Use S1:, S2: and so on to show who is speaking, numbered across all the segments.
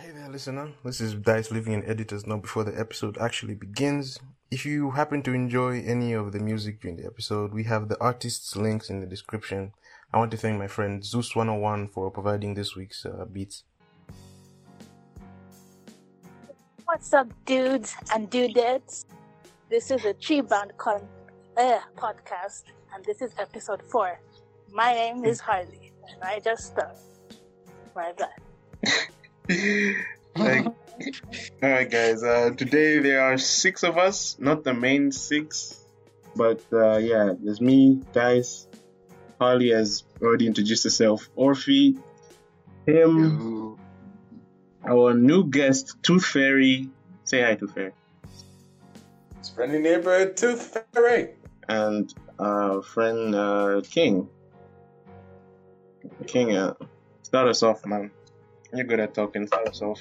S1: Hey there, listener. This is Dice Living in Editor's Note before the episode actually begins. If you happen to enjoy any of the music during the episode, we have the artists' links in the description. I want to thank my friend Zeus101 for providing this week's uh, beats.
S2: What's up, dudes and dudettes? This is a Tree Bound con- uh, podcast, and this is episode four. My name is Harley, and I just started. My bad.
S3: like, all right, guys. Uh, today there are six of us, not the main six, but uh, yeah, there's me, Dice. Harley has already introduced herself. Orphe, him, our new guest, Tooth Fairy. Say hi, Tooth Fairy.
S4: It's friendly neighborhood Tooth Fairy.
S3: And our friend uh, King. King, uh, start us off, man. You're good at talking. Start yourself.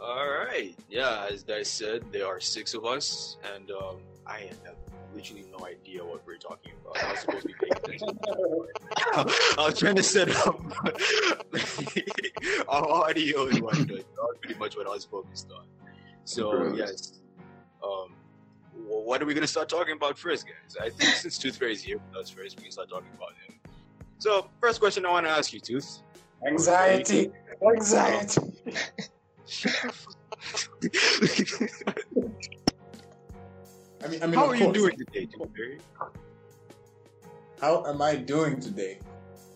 S5: All right. Yeah, as I said, there are six of us, and um, I have literally no idea what we're talking about. I was supposed to be paying attention. I was trying to set up our audio and whatnot. That was pretty much what I was focused on. So,
S3: Gross.
S5: yes. Um, wh- what are we going to start talking about first, guys? I think since Tooth Fairy is here with us first, we can start talking about him. So, first question I want to ask you, Tooth.
S4: Anxiety. Anxiety. I mean, I mean,
S5: How
S4: of
S5: are you doing today, Tooth
S4: How am I doing today?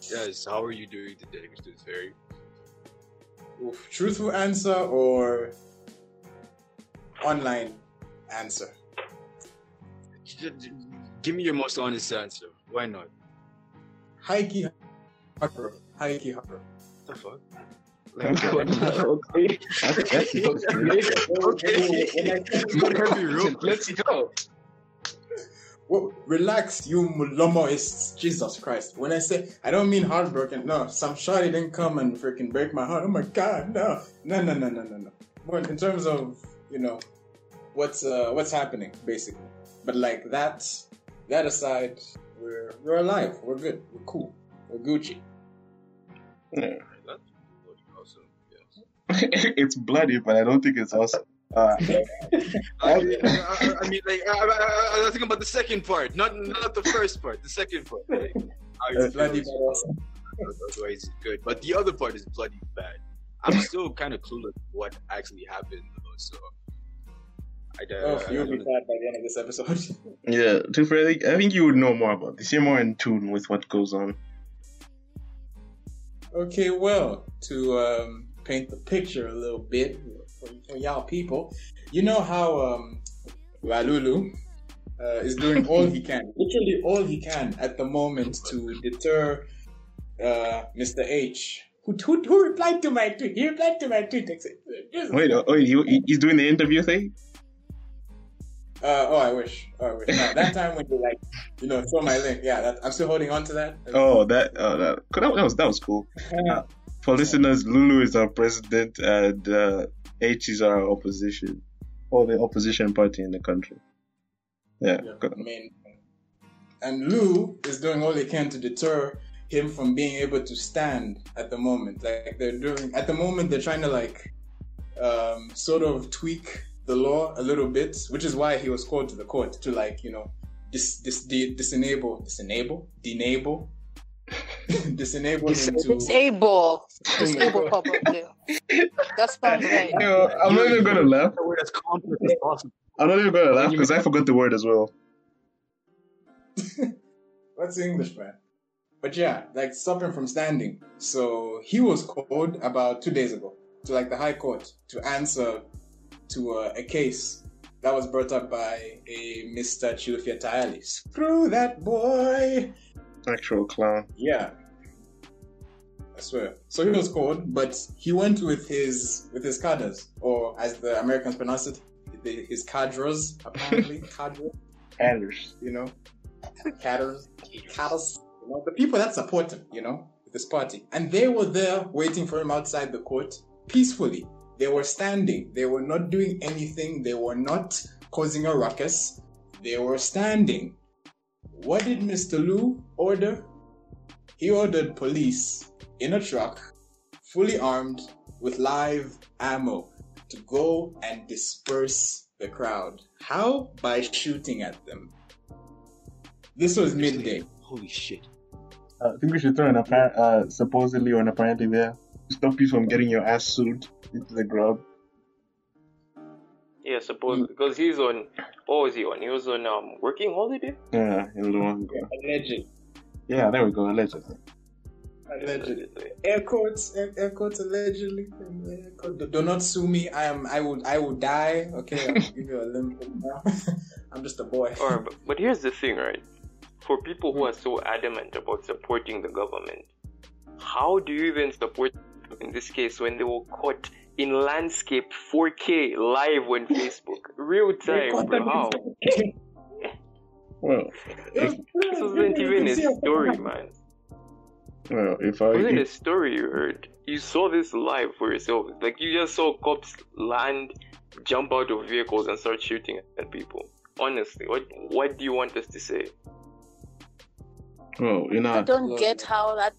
S5: Yes, how are you doing today, Mr. Fairy?
S4: Oof, truthful answer or online answer?
S5: J- j- Give me your most honest answer. Why not?
S4: High key horror. High key horror.
S5: The fuck?
S3: okay.
S5: okay.
S6: Let's go.
S4: Well, relax, you Mulomoists. Jesus Christ. When I say, I don't mean heartbroken. No, some shawty didn't come and freaking break my heart. Oh my god, no. No, no, no, no, no, no. But in terms of, you know, what's uh, what's happening, basically. But like that, that aside, we're, we're alive. We're good. We're cool. We're Gucci.
S3: Yeah. it's bloody, but I don't think it's awesome. Uh,
S5: I, mean, I, I- I mean, like, I, I, I, I was thinking about the second part, not not the first part. The second part. Like, how
S4: It's bloody
S5: feel
S4: but awesome.
S5: Otherwise, it's good. But the other part is bloody bad. I'm still kind of clueless what actually happened, though, so. I, uh,
S4: Oh,
S5: I
S4: you'll be
S5: don't-
S4: sad by the end of this episode.
S3: yeah, to Frederick, I think you would know more about this. You're more in tune with what goes on.
S4: Okay, well, to um, paint the picture a little bit for, for y'all people, you know how um, Walulu uh, is doing all he can, literally all he can at the moment to deter uh, Mr. H. Who, who, who replied to my tweet? He replied to my tweet.
S3: Wait, uh, wait, he, he's doing the interview thing?
S4: Uh, oh, I wish. Oh, I wish. No, that time when you like, you know, saw my link. Yeah, that, I'm still holding on to that.
S3: Oh, that, oh, that, that, that was that was cool.
S4: Uh,
S3: For listeners, Lungu is our president and uh, H is our opposition, or the opposition party in the country. Yeah,
S4: Yeah, and Lou is doing all they can to deter him from being able to stand at the moment. Like they're doing at the moment, they're trying to like um, sort of tweak the law a little bit, which is why he was called to the court to like you know dis dis di- disenable disenable denable disenable him to.
S2: Disable. Disable probably. That sounds right.
S3: Yo, I'm not even gonna laugh.
S5: The word as complex as possible.
S3: I'm not even gonna laugh because I forgot the word as well.
S4: What's English, man? But yeah, like stop him from standing. So he was called about two days ago to like the High Court to answer to uh, a case that was brought up by a Mr. Chilufya Tayali. Screw that boy!
S3: Actual clown.
S4: Yeah. I swear. So he was called, but he went with his with his cadres, or as the Americans pronounce it, the- his cadres, apparently. cadres,
S3: Anders.
S4: you know? Cadres. Cadres. You know, the people that support him, you know, this party. And they were there waiting for him outside the court peacefully. They were standing. They were not doing anything. They were not causing a ruckus. They were standing. What did Mr. Liu order? He ordered police in a truck, fully armed, with live ammo to go and disperse the crowd. How? By shooting at them. This was midday.
S5: Holy shit.
S3: Uh, I think we should throw an apparent, uh, supposedly or an apparently there to stop you from getting your ass sued into the ground.
S6: Yeah, suppose because he's on. What was he on? He was on um working holiday.
S3: Yeah, in Luangwa.
S4: Alleged.
S3: Yeah, there we go. Allegedly.
S4: Allegedly. Air quotes, air, air quotes allegedly. Air quote. Do, do not sue me. I am. I would. I would die. Okay, I'll give you a limp now. I'm just a boy.
S6: Alright, but, but here's the thing, right? For people who are so adamant about supporting the government, how do you even support in this case when they were caught in landscape 4K live on Facebook, real time, bro? How?
S3: Well,
S6: This wasn't even a story, man.
S3: well, if I
S6: It wasn't a story you heard. You saw this live for yourself. Like you just saw cops land, jump out of vehicles, and start shooting at people. Honestly, what what do you want us to say?
S3: well, you know,
S2: I
S4: don't
S2: get how that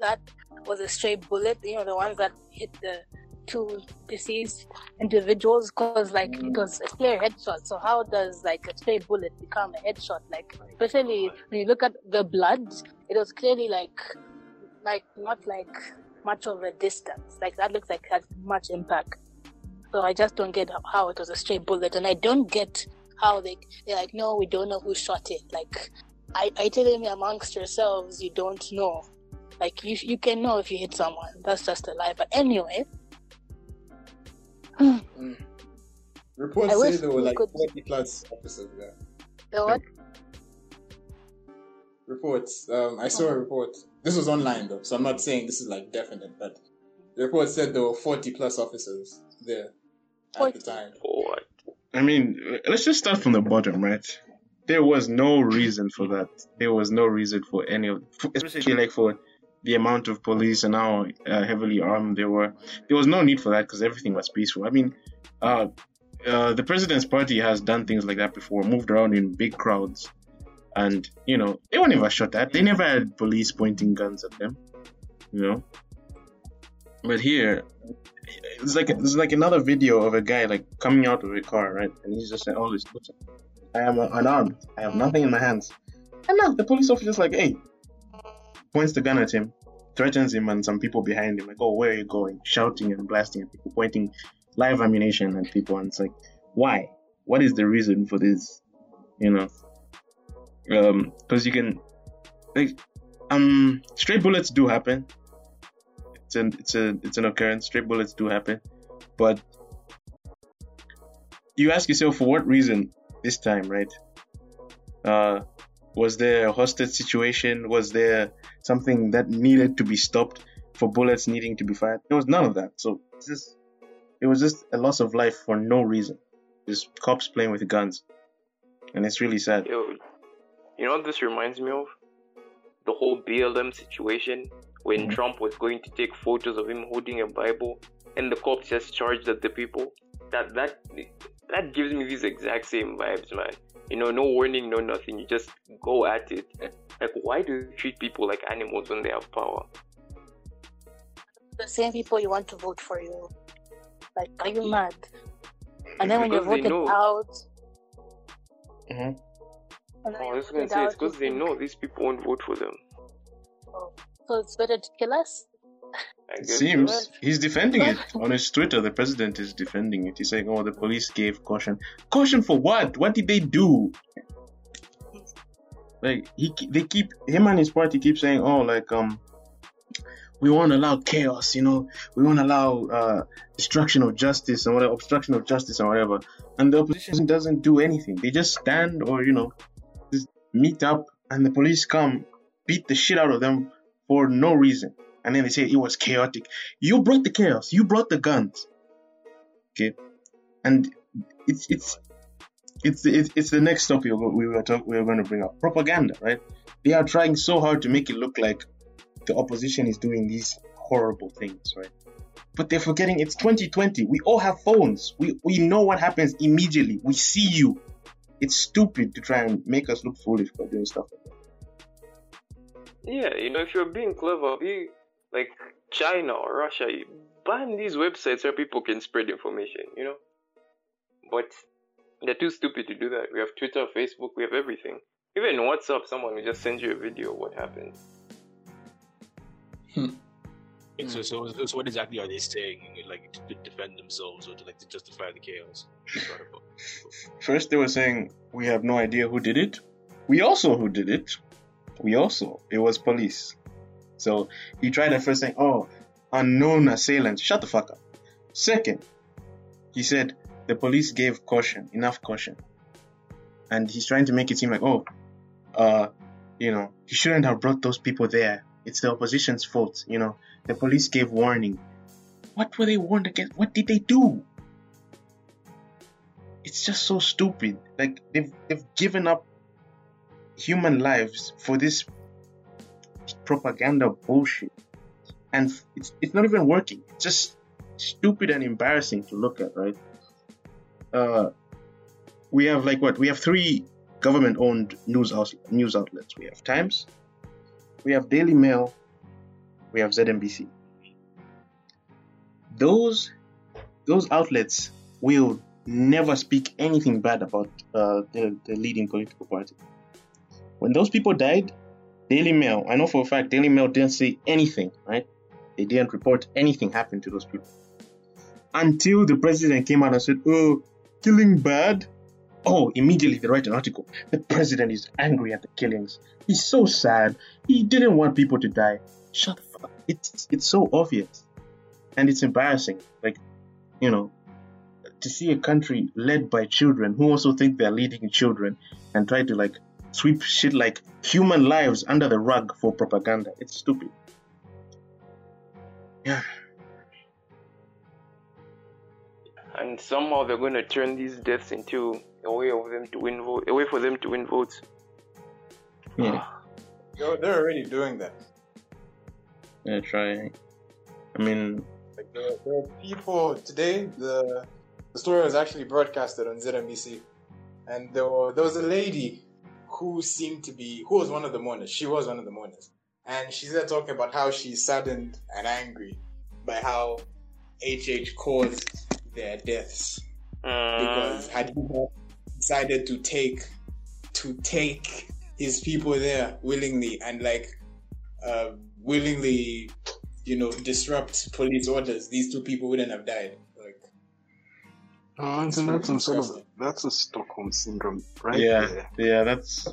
S2: that was a stray bullet. You know, the ones that hit the two deceased individuals, because like it was a clear headshot. So how does like a stray bullet become a headshot? Like especially when you look at the blood, it was clearly like like not like much of a distance. Like that looks like had much impact. So I just don't get how it was a stray bullet, and I don't get how they they're like, no, we don't know who shot it. Like, I I telling me amongst yourselves, you don't know. Like you you can know if you hit someone. That's just a lie. But anyway,
S4: Reports
S2: I
S4: say there were like
S2: could-
S4: 40 plus officers there.
S2: the what?
S4: Reports. Um, I saw a report. This was online though, so I'm not saying this is like definite, but the report said there were 40 plus officers there at
S2: 40.
S4: the time.
S6: What?
S3: I mean, let's just start from the bottom, right? There was no reason for that. There was no reason for any of, especially like for the amount of police and how uh, heavily armed they were. There was no need for that because everything was peaceful. I mean, uh, uh, the president's party has done things like that before, moved around in big crowds, and you know they were never shot at. They never had police pointing guns at them, you know. But here, it's like it's like another video of a guy like coming out of a car, right? And he's just saying, "Oh, I am unarmed. I have nothing in my hands." And now the police officer's like, "Hey," points the gun at him, threatens him, and some people behind him like, "Oh, where are you going?" Shouting and blasting at people, pointing live ammunition at people, and it's like, why? What is the reason for this? You know, um, because you can, like, um, stray bullets do happen. It's an it's a it's an occurrence. Stray bullets do happen, but you ask yourself for what reason this time, right? Uh, was there a hostage situation? Was there something that needed to be stopped for bullets needing to be fired? There was none of that. So it's just it was just a loss of life for no reason. Just cops playing with guns, and it's really sad.
S6: Yo, you know what this reminds me of? The whole BLM situation when
S3: Mhm.
S6: Trump was going to take photos of him holding a Bible, and the cops just charged at the people. That that that gives me these exact same vibes, man. You know, no warning, no nothing. You just go at it. Like, why do you treat people like animals when they have power?
S2: The same people you want to vote for you. Like, are you mad? And then when you're
S6: Because
S2: voted
S6: know.
S2: out,
S3: Mhm.
S6: Oh,
S2: you're
S6: I was gonna say it's because they
S2: think,
S6: know these people won't vote for them.
S2: So it's better to kill us.
S3: It seems he's defending it on his Twitter. The president is defending it. He's saying, "Oh, the police gave caution. Caution for what? What did they do?" Like he, they keep him and his party keep saying, "Oh, like um, we won't allow chaos. You know, we won't allow uh, destruction of justice and whatever, obstruction of justice and whatever." And the opposition doesn't do anything. They just stand or you know, just meet up, and the police come, beat the shit out of them for no reason and then they say it was chaotic. You brought the chaos. You brought the guns. Okay, and it's it's it's it's, it's the next topic we were we were, talk, we were going to bring up propaganda, right? They are trying so hard to make it look like the opposition is doing these horrible things, right? But they're forgetting it's 2020. We all have phones. We we know what happens immediately. We see you. It's stupid to try and make us look foolish by doing stuff like that.
S6: Yeah, you know, if you're being clever, be like China or Russia. you- ban these websites where people can spread information, you know? But they're too stupid to do that. We have Twitter, Facebook, we have everything. Even WhatsApp, someone will just send you a video of what happened. Hmm. Hmm.
S5: So, so, so, what exactly are they saying? Like to defend themselves or to like to justify the chaos?
S3: First, they were saying we have no idea who did it. We also who did it. We also it was police. So he tried at first saying, "Oh, unknown assailants." Shut the fuck up. Second, he said the police gave caution, enough caution, and he's trying to make it seem like, oh, uh, you know, he shouldn't have brought those people there. It's the opposition's fault. You know, the police gave warning. What were they warned against? What did they do? It's just so stupid. Like they've they've given up human lives for this propaganda bullshit, and it's it's not even working. It's just stupid and embarrassing to look at, right? Uh, we have like what? We have three government-owned news out- news outlets. We have Times, we have Daily Mail, we have ZNBC. Those those outlets will never speak anything bad about uh, the, the leading political party. When those people died, Daily Mail, I know for a fact, Daily Mail didn't say anything, right? They didn't report anything happened to those people. Until the president came out and said, oh, killing bad? Oh, immediately they write an article. The president is angry at the killings. He's so sad. He didn't want people to die. Shut the fuck up. It's, it's so obvious. And it's embarrassing. Like, you know, to see a country led by children who also think they're leading children and try to like sweep shit like human lives under the rug for propaganda. It's stupid. Yeah.
S6: And somehow they're going to turn these deaths into a way of them to win vote, a way for them to win votes.
S3: Yeah. Ah.
S4: Yo, they're already doing that.
S3: Yeah, try. I mean,
S4: Like there, there are people today. The the story was actually broadcasted on ZNBC, and there were, there was a lady who seemed to be who was one of the mourners. She was one of the mourners, and she's there talking about how she's saddened and angry by how HH caused their deaths. Because had he not decided to take to take his people there willingly and like uh, willingly you know disrupt police orders these two people wouldn't have died like
S7: Uh, that's some sort of that's a Stockholm syndrome, right?
S3: yeah,
S7: there.
S3: yeah, that's.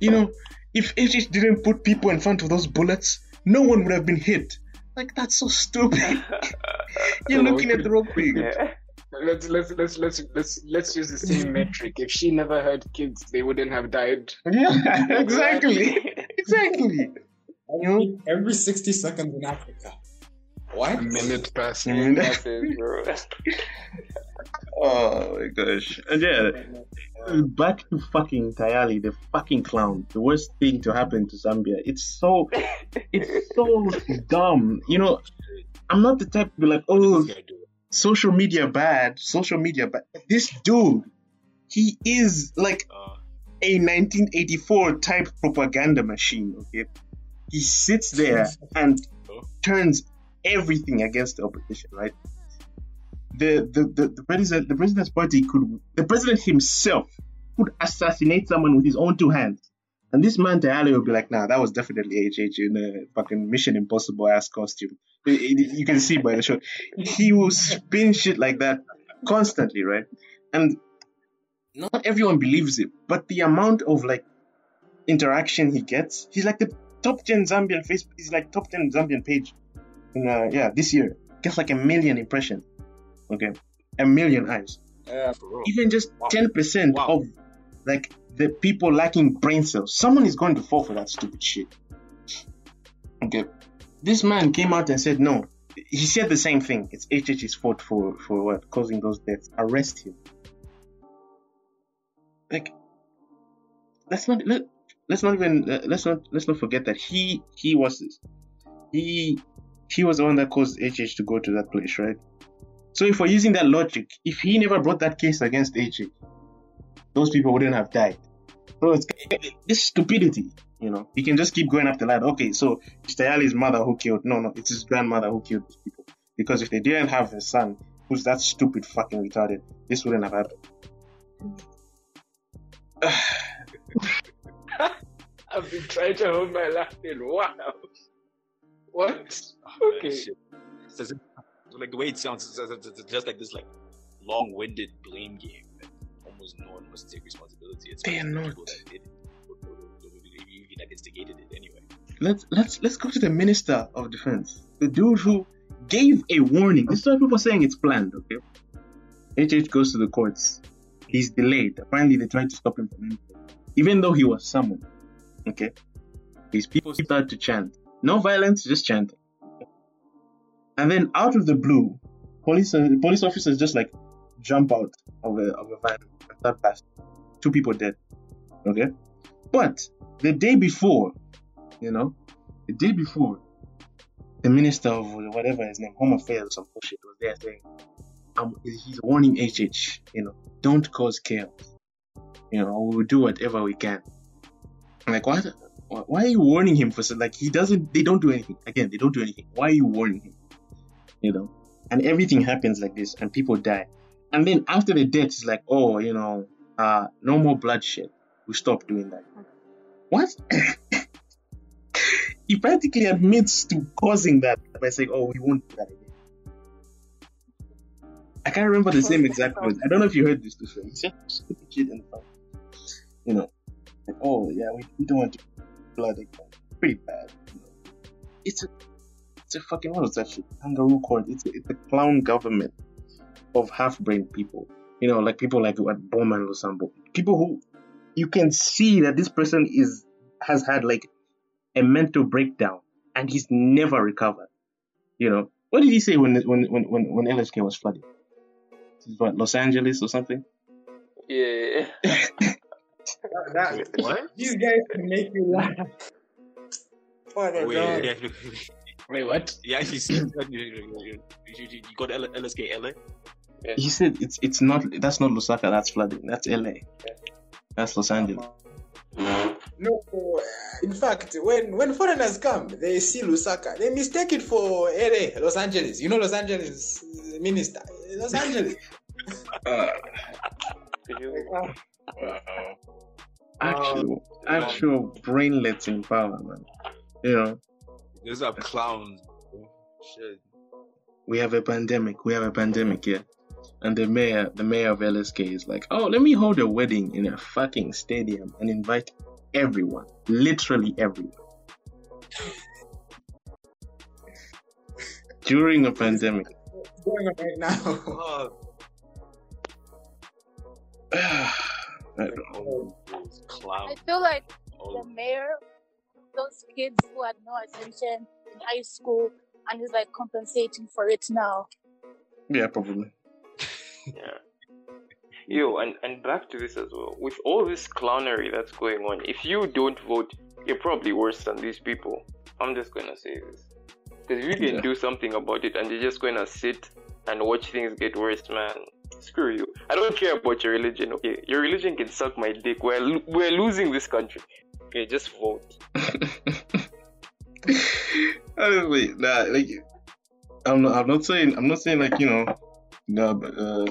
S3: You know, if HH didn't put people in front of those bullets, no one would have been hit. Like, that's so stupid. You're
S7: Well,
S3: looking at the wrong thing.
S6: Yeah.
S7: Let's let's let's let's let's let's use the same metric. If she never had kids, they wouldn't have died.
S3: Yeah, exactly. Exactly. You know?
S4: every 60 seconds in africa what
S7: A minute passing.
S3: Mm.
S6: That is, bro.
S3: Oh my gosh. And yeah, back to fucking Tayali, the fucking clown. The worst thing to happen to Zambia. It's so, it's so dumb. You know, I'm not the type to be like, oh,
S5: This guy do it.
S3: social media bad, social media bad. This dude, he is like
S5: Uh,
S3: a 1984 type propaganda machine. Okay, he sits there and turns everything against the opposition. Right. The the, the, the president the president's party could the president himself could assassinate someone with his own two hands. And this man Tayali would be like, nah, that was definitely HH in a fucking Mission Impossible ass costume. You can see by the show. He will spin shit like that constantly, right? And not everyone believes it, but the amount of like interaction he gets, he's like the top 10 Zambian Facebook, he's like top 10 Zambian page. In, uh, yeah, this year. Gets like a million impressions. Okay. A million eyes.
S4: yeah.
S3: Even just
S5: Wow.
S3: 10%
S5: Wow.
S3: of like the people lacking brain cells. Someone is going to fall for that stupid shit. Okay. This man came out and said no. He said the same thing. It's HH's fault for for what causing those deaths. Arrest him. Like, let's not let let's not even uh, let's not let's not forget that he he was he he was the one that caused HH to go to that place, right? So if we're using that logic, if he never brought that case against HH, those people wouldn't have died. So it's this stupidity, you know. You can just keep going up the ladder. Okay, so it's Tayali's mother who killed. No, no, it's his grandmother who killed these people. Because if they didn't have a son who's that stupid fucking retarded, this wouldn't have happened.
S7: I've been trying to hold my laugh in. Wow. What?
S5: Oh,
S7: Okay.
S5: Shit. So it's- like the way it sounds, it's, just like this like long-winded blame game. That almost no one must take responsibility. It's
S3: They are not.
S5: people that did it, or- or- or- or that instigated it anyway.
S3: Let's let's let's go to the minister of defense, the dude who gave a warning. This is why people are saying it's planned. Okay, HH goes to the courts. He's delayed. Apparently, they tried to stop him from entering, even though he was summoned. Okay, his people start to chant, "No violence, just chanting." And then out of the blue, police uh, police officers just like jump out of a of a van and start blasting. Two people dead. Okay, but the day before, you know, the day before, the minister of whatever his name, Home Affairs or some bullshit, was there saying, um, he's warning HH, you know, don't cause chaos. You know, we'll do whatever we can. Like, what? Why are you warning him for so like he doesn't? They don't do anything. Again, they don't do anything. Why are you warning him? You know, and everything happens like this, and people die. And then after the death, it's like, oh, you know, uh, no more bloodshed. We stop doing that. What? he practically admits to causing that by saying, "Oh, we won't do that again." I can't remember the same exact words. I don't know if you heard this before. He said, "Stupid shit in front." You know, like, "Oh yeah, we, we don't want to blood again." Pretty bad. You know. It's a it's a fucking what was that shit? Kangaroo court. It's it's a clown government of half-brained people. You know, like people like what Bowman Lusambo. People who you can see that this person is has had like a mental breakdown and he's never recovered. You know, what did he say when when when when, when LSK was flooded? This is What Los Angeles or something?
S6: Yeah.
S4: That-
S5: What?
S4: these guys can make you laugh. What a
S5: Wait,
S4: dog.
S5: yeah,
S7: Wait, what?
S5: yeah, actually said that you, you, you, you, you got L- LSK LA.
S3: He said it's it's not that's not Lusaka, that's flooding. That's LA. That's Los Angeles.
S4: No, uh, in fact, when when foreigners come, they see Lusaka, they mistake it for LA, Los Angeles. You know, Los Angeles uh, minister, Los Angeles.
S3: Uh,
S6: You-
S3: actual actual brainlets in power, man. You know,
S5: Those are clowns. Bro. Shit.
S3: we have a pandemic. We have a pandemic here. And the mayor, the mayor of LSK is like, oh, let me hold a wedding in a fucking stadium and invite everyone, literally everyone. During a pandemic.
S4: What's going on right now?
S3: I don't know.
S2: I feel like oh. the
S5: Oh,
S2: mayor, those kids who had no attention in high school, and is like compensating for it now.
S3: yeah, probably.
S6: Yeah. Yo, and, and back to this as well. With all this clownery that's going on, if you don't vote, you're probably worse than these people. I'm just gonna say this. Because if you can
S3: Yeah.
S6: do something about it and you're just gonna sit and watch things get worse, man, screw you. I don't care about your religion, okay? Your religion can suck my dick. We're, lo- we're losing this country. Okay, just vote.
S3: Honestly, nah, like I'm not, I'm not saying I'm not saying like you know, no, but, uh,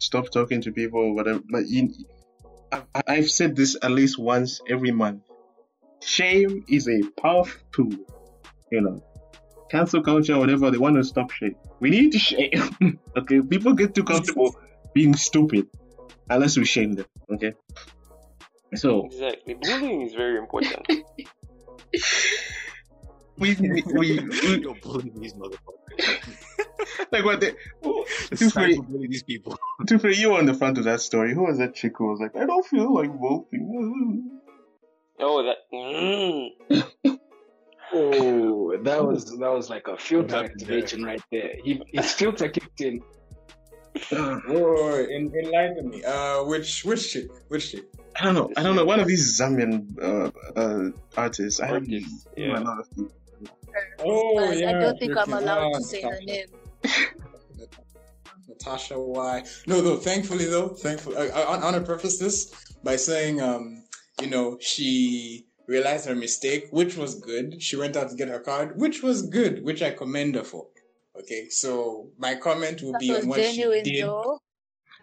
S3: stop talking to people or whatever. But you, I, I've said this at least once every month. Shame is a powerful tool. You know, cancel culture, whatever they want to stop shame. We need to shame. okay, people get too comfortable being stupid unless we shame them. Okay, so
S6: Exactly. Bullying is very important.
S3: we we, we, we
S5: Don't bully these motherfuckers.
S3: like what they.
S5: It's
S3: Too
S5: time
S3: free.
S5: bully these people.
S3: To be you were on the front of that story. Who was that chick who was like, I don't feel like voting.
S6: oh, that. Mm.
S7: Oh, that was that was like a filter
S5: What happened there?
S7: activation right there. He, his filter kicked in.
S4: Oh, en- enlighten me. Uh, which which chick? Which chick?
S3: I don't know. I don't know. One of these Zambian uh, uh, artists. I have
S6: Artists,
S3: yeah.
S6: yeah.
S3: a lot of people.
S4: Oh
S2: But
S4: yeah.
S2: I don't think I'm allowed to say her name.
S4: Natasha Y. No, though. Thankfully, though, thankfully, I, I, I want to preface this by saying, um, you know, she realized her mistake, which was good. She went out to get her card, which was good, which I commend her for. Okay, so my comment will
S2: That
S4: be
S2: was
S4: on what she
S2: genuine
S4: did.
S2: though,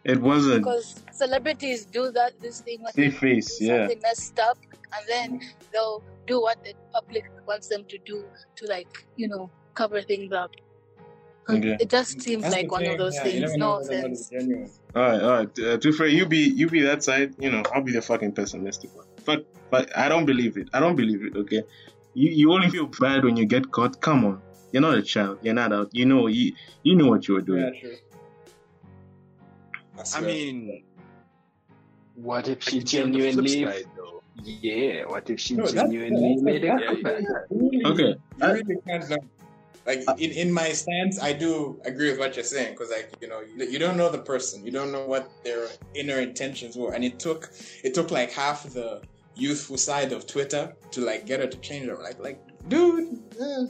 S3: It wasn't.
S2: because celebrities do that this thing when
S3: They
S2: they
S3: face,
S2: do
S3: yeah.
S2: something messed up, and then they'll do what the public wants them to do to like you know cover things up.
S3: Okay.
S2: It just seems
S4: That's
S2: like
S4: the
S2: one of those
S4: yeah,
S2: things.
S4: never
S2: No
S4: whether
S2: offense.
S3: All right, all right. Uh, to Frey, you be you be that side. You know, I'll be the fucking pessimistic one. But but I don't believe it. I don't believe it. Okay, you you only feel bad when you get caught. Come on, you're not a child. You're not out. You know you you know what you were doing.
S4: Yeah, true.
S5: I
S4: swear.
S5: mean,
S7: What if she
S5: like, on the flip
S7: genuinely?
S5: side,
S7: Yeah. What if she
S4: No,
S7: genuinely
S4: that's-
S7: made a
S4: that's-
S5: Yeah, yeah,
S7: comeback?
S5: yeah.
S3: Okay.
S4: You really can't know. Like in, in my stance, I do agree with what you're saying because, like you know, you, you don't know the person, you don't know what their inner intentions were, and it took it took like half the youthful side of Twitter to like get her to change her. Like, like, dude, eh,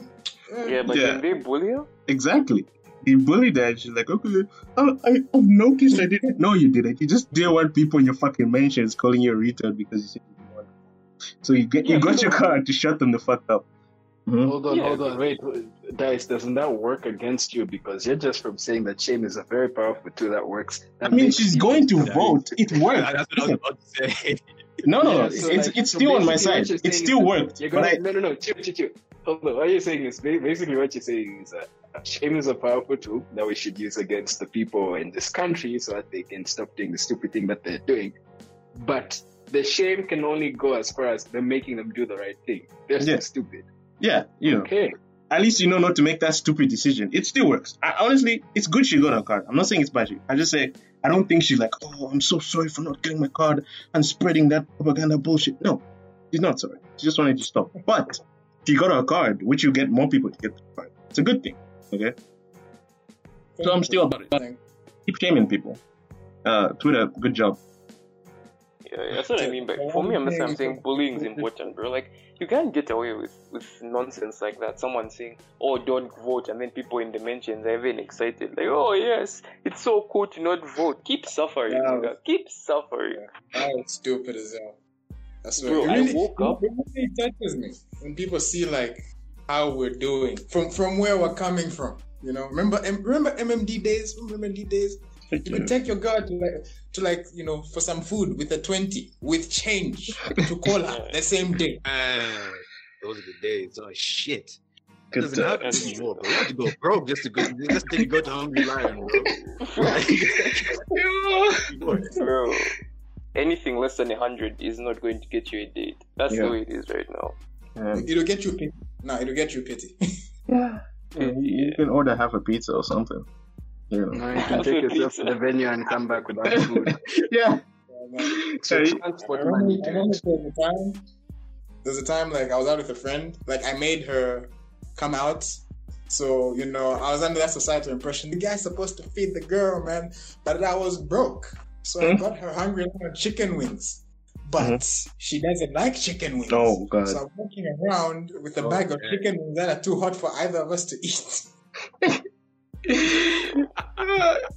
S4: eh.
S6: Yeah, but
S3: Yeah.
S6: can they bully her?
S3: Exactly. He bullied her. She's like, okay, I, I, I've noticed I didn't. know you didn't. You just didn't want people in your fucking mentions calling you a retard because you said you didn't want. So you get you got
S6: you
S3: your card to shut them the fuck up. Mhm.
S7: Hold on,
S6: Yeah,
S7: hold on, wait, Dice, doesn't that work against you? Because you're just from saying that shame is a very powerful tool that works.
S3: I mean, she's going to
S5: Yeah,
S3: vote. It works.
S5: that's what I was about to say.
S3: No, no, no.
S7: Yeah,
S3: It's,
S7: so,
S3: it's,
S7: like,
S3: it's
S7: so
S3: still on my side.
S7: you're
S3: It still
S7: that
S3: worked.
S7: You're
S3: But
S7: gonna,
S3: I,
S7: no, no, no, chill, chill, chill. Hold on. What you're saying is basically what you're saying is that shame is a powerful tool that we should use against the people in this country so that they can stop doing the stupid thing that they're doing. But the shame can only go as far as them making them do the right thing. They're
S3: Yeah.
S7: stupid.
S3: yeah, you know,
S7: Okay.
S3: at least you know not to make that stupid decision. It still works. I, honestly, it's good she got her card. I'm not saying it's bad. I just say I don't think she's like, oh, I'm so sorry for not getting my card and spreading that propaganda bullshit. No, she's not sorry. She just wanted to stop. But she got her card, which will get more people to get the card. It's a good thing. Okay, so I'm still about it. Keep shaming people. Uh, Twitter, good job.
S6: Yeah, that's what I mean. But for me, I'm, just, I'm saying bullying is important, bro. Like you can't get away with with nonsense like that. Someone saying, "Oh, don't vote," and then people in the mentions are even excited, like, "Oh yes, it's so cool to not vote." Keep suffering,
S4: Yeah.
S6: nigga. Keep suffering.
S4: That was stupid as hell. That's what
S6: Bro,
S4: it
S6: I
S4: really,
S6: woke up-
S4: It really touches me when people see like how we're doing from from where we're coming from. You know, remember remember MMD days? Remember MMD days? You would take your girl to like to like you know for some food with a twenty with change to call her the same day.
S5: Man, ah, those are the days. Oh shit. It
S3: Good
S5: doesn't
S3: time.
S5: happen anymore, bro. You have to go broke just to go just to go to Hungry Lion, bro.
S6: Bro, anything less than a hundred is not going to get you a date. That's
S3: Yeah.
S6: the way it is right now.
S3: Um,
S4: It'll get you pity. No, it'll get you pity.
S3: yeah, you, you can order half a pizza or something. You know.
S7: No, you can take yourself to the venue and come back without food.
S3: yeah.
S7: So
S3: Hey,
S7: transport money.
S4: I remember there a time. There's a time like I was out with a friend. Like I made her come out. So you know I was under that societal impression. The guy's supposed to feed the girl, man, but I was broke. So I
S3: Mhm.
S4: got her hungry on chicken wings. But she doesn't like chicken wings.
S3: Oh, God.
S4: So I'm walking around with a
S5: Oh,
S4: bag of
S5: man.
S4: chicken wings that are too hot for either of us to eat.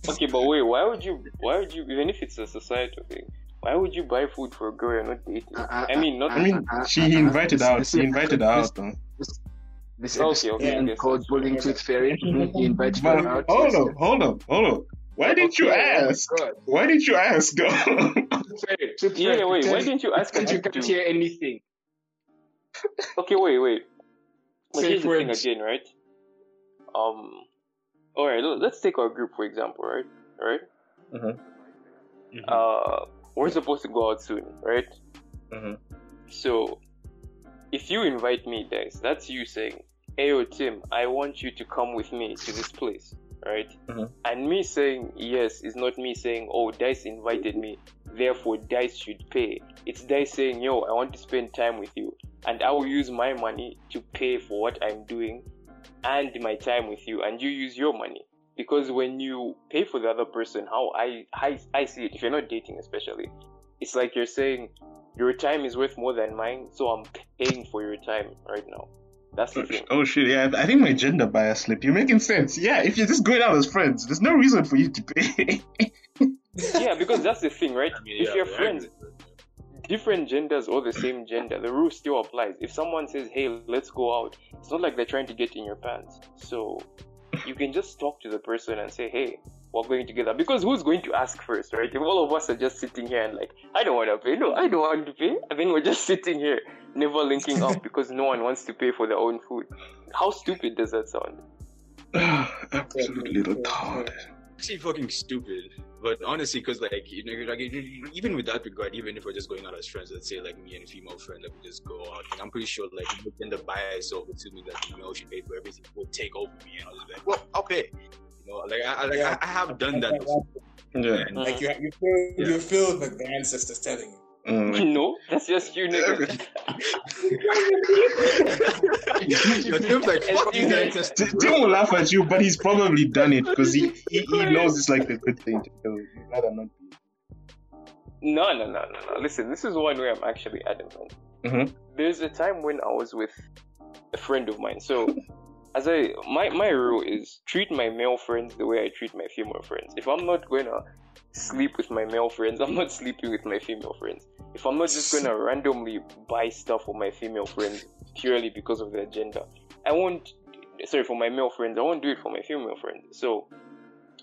S6: Okay, but wait, why would you? Why would you? Even if it's a societal thing, why would you buy food for a girl you're not dating?
S7: Uh,
S6: I mean, not.
S3: I mean, she invited out. She invited her out. Though.
S7: This
S6: Okay,
S7: episode
S6: okay,
S7: is
S6: okay.
S7: called Bullying Tooth Fairy. He invited
S3: But
S7: her out.
S3: hold on, hold on, hold on. Why didn't you
S7: Okay, oh
S3: ask? Why didn't you ask, though?
S7: Tooth
S6: Yeah,
S7: Fairy,
S6: wait. Why didn't you ask her
S7: pretend you can't
S6: do?
S7: hear anything.
S6: Okay, wait, wait. But
S7: Safe
S6: here's the thing again, right? Um, all right. Let's take our group for example, right? Right.
S3: Mhm.
S6: Uh, we're supposed to go out soon, right?
S3: Mhm.
S6: So, if you invite me, guys, that's you saying, "Hey, yo, Tim, I want you to come with me to this place," right?
S3: Mhm.
S6: And me saying yes is not me saying, "Oh, Dice invited me, therefore Dice should pay." It's Dice saying, "Yo, I want to spend time with you, and I will use my money to pay for what I'm doing and my time with you, and you use your money." Because when you pay for the other person, how I, I I see it, if you're not dating especially, it's like you're saying your time is worth more than mine, so I'm paying for your time right now. That's the oh, thing.
S3: Oh shit! Yeah, I think my gender bias slipped. You're making sense. Yeah, if you're just going out as friends, there's no reason for you to pay.
S6: Yeah, because that's the thing, right?
S5: I mean,
S6: if
S5: yeah,
S6: you're friends,
S5: agree with that.
S6: different genders or the same gender, the rule still applies. If someone says, "Hey, let's go out," it's not like they're trying to get in your pants. So you can just talk to the person and say, hey, we're going together. Because who's going to ask first, right? If all of us are just sitting here and like, I don't want to pay, no, I don't want to pay, and then we're just sitting here, never linking up because no one wants to pay for their own food. How stupid does that sound?
S3: Absolutely retarded.
S5: Actually fucking stupid. But honestly, because like you know, like even with that regard, even if we're just going out as friends, let's say like me and a female friend, like we just go out. I'm pretty sure like you end up bias over to me that you know she paid for everything, will take over me, and I was like, well, I'll pay. You know, like I, I like I, I have done that before.
S3: Yeah.
S5: And,
S4: Like uh, you, you feel, you feel like the ancestors telling you.
S3: Mm.
S6: No, that's just you, nigga.
S5: Your Tim's like fuck these ancestors.
S3: T- Tim will laugh at you, but he's probably done it because he, he, he knows it's like the good thing to do. Rather not do
S6: No, no, no, no, no. Listen, this is one way I'm actually adamant.
S3: Mhm.
S6: There's a time when I was with a friend of mine. So, as I my my rule is treat my male friends the way I treat my female friends. If I'm not gonna sleep with my male friends, I'm not sleeping with my female friends. If I'm not just gonna randomly buy stuff for my female friends purely because of their gender, I won't. Sorry, for my male friends, I won't do it for my female friends. So,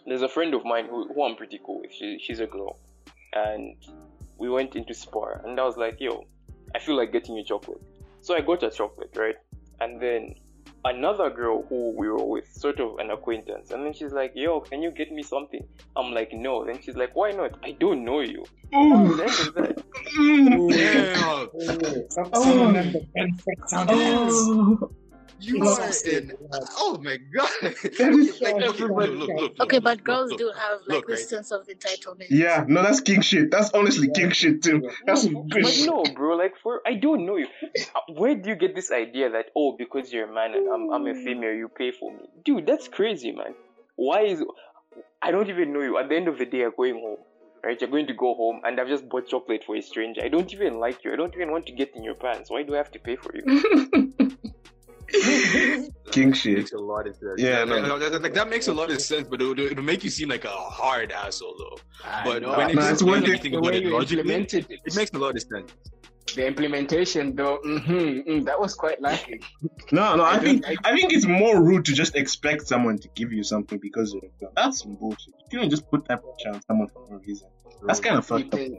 S6: there's a friend of mine who, who I'm pretty cool with. She, she's a girl, and we went into Spar, and I was like, "Yo, I feel like getting you chocolate." So I got a chocolate, right? And then another girl who we were with, sort of an acquaintance, and then she's like, "Yo, can you get me something?" I'm like, "No." Then she's like, "Why not? I don't know you." That was the that.
S3: Mm.
S5: Damn,
S4: Oh, some,
S3: Oh.
S4: some of them the benefit sound
S3: Oh.
S5: You
S4: It's
S5: are
S4: so
S5: in. Oh my god! like
S4: so
S5: everybody, look, look, look,
S2: Okay, but
S5: look,
S2: girls
S5: look,
S2: do have like
S5: look,
S2: this
S5: right?
S2: sense of entitlement.
S3: Yeah, no, that's king shit. That's honestly king shit too. That's some good
S6: But no, bro, like for I don't know you. Where do you get this idea that oh, because you're a man and I'm I'm a mm. female, you pay for me, dude? That's crazy, man. Why is I don't even know you. At the end of the day, you're going home, right? You're going to go home, and I've just bought chocolate for a stranger. I don't even like you. I don't even want to get in your pants. Why do I have to pay for you?
S3: King
S5: That
S3: shit.
S5: makes a lot of sense.
S3: Yeah,
S5: like,
S3: no.
S5: like, like, that makes a lot of sense, but it'll, it'll make you seem like a hard asshole, though.
S7: I
S5: But
S7: know.
S5: when
S3: No,
S5: it's
S3: it's one thing-
S5: you think
S7: the
S5: about
S7: way
S5: it
S7: you
S5: logically,
S7: it,
S5: it makes a lot of sense.
S7: the implementation though. hmm that was quite lacking.
S3: No, no, I
S7: I
S3: think
S7: don't-
S3: I think it's more rude to just expect someone to give you something because you're a girl. That's bullshit. You can't just put that pressure on someone for no reason. That's kind of
S7: You
S3: fucked up.
S7: can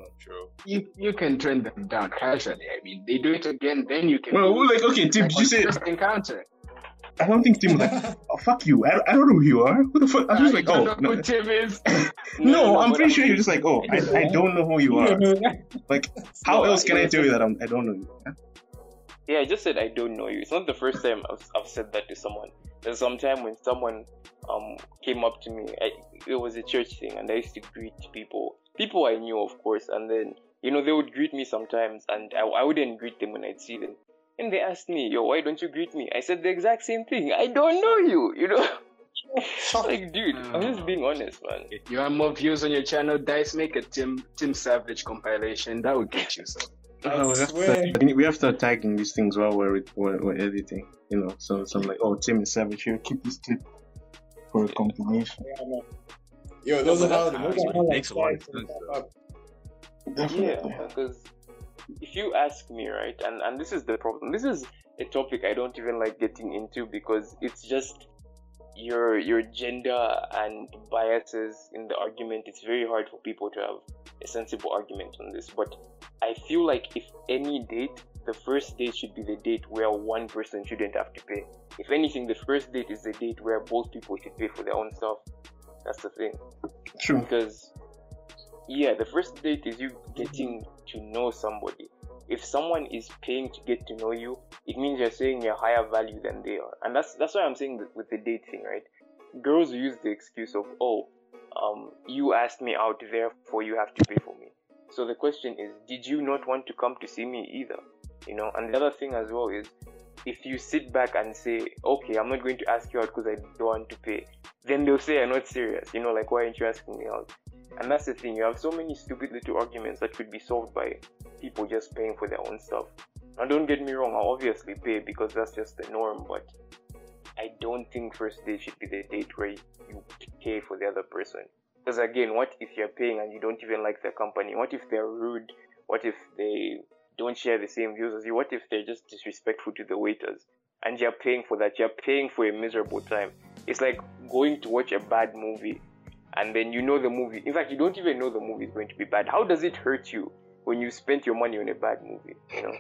S7: you you can turn them down casually. I mean, they do it again, then you can.
S3: Well, well, like, okay, Tim,
S7: like
S3: did you
S7: on
S3: say?
S7: first encounter?
S3: I don't think Tim was like, oh, fuck you. I, I don't know who you are. Who the fuck? I was just like,
S7: I
S3: oh,
S7: don't know
S3: no.
S7: who Tim is.
S3: No, I'm pretty
S6: I-
S3: sure you're just like, oh, I, I don't know who you are. Like, how
S6: No,
S3: else can
S6: I-
S3: I tell you that I'm, I don't know you?
S6: Yeah, I just said I don't know you. It's not the first time I've, I've said that to someone. There's some time when someone um came up to me. I, it was a church thing, and I used to greet people, people I knew, of course. And then you know they would greet me sometimes, and I, I wouldn't greet them when I'd see them. And they asked me, "Yo, why don't you greet me?" I said the exact same thing. I don't know you. You know, like, dude, I'm just being honest, man.
S7: You want more views on your channel, Dice? Make a Tim Tim Savage compilation. That would get you some.
S4: I
S3: Oh, we, have
S4: swear.
S3: to, we have to start tagging these things while we're, we're, we're editing. You know, so, so I'm like, oh, Tim is savage here. Keep this clip for a compilation.
S4: Yeah, man. Yo, those
S6: No,
S4: are
S6: but
S4: how
S5: that's-
S4: those like
S5: makes a lot of sense,
S4: pop.
S6: Yeah, because if you ask me, right, and and this is the problem. This is a topic I don't even like getting into because it's just your your gender and biases in the argument. It's very hard for people to have a sensible argument on this. But I feel like if any date, the first date should be the date where one person shouldn't have to pay. If anything, the first date is the date where both people should pay for their own stuff. That's the thing.
S3: True.
S6: because yeah the first date is you getting to know somebody. If someone is paying to get to know you it means you're saying you're higher value than they are. And that's that's why i'm saying with the date thing right? Girls use the excuse of oh um you asked me out therefore you have to pay for me. So the question is did you not want to come to see me either? You know and the other thing as well is if you sit back and say okay i'm not going to ask you out because i don't want to pay then they'll say I'm not serious. You know, like why aren't you asking me out? And that's the thing. You have so many stupid little arguments that could be solved by people just paying for their own stuff. Now, don't get me wrong. I'll obviously pay because that's just the norm. But I don't think first date should be the date where you pay for the other person. Because again, what if you're paying and you don't even like their company? What if they're rude? What if they don't share the same views as you? What if they're just disrespectful to the waiters? And you're paying for that. You're paying for a miserable time. It's like going to watch a bad movie and then you know the movie. In fact, you don't even know the movie is going to be bad. How does it hurt you when you spent your money on a bad movie? You know,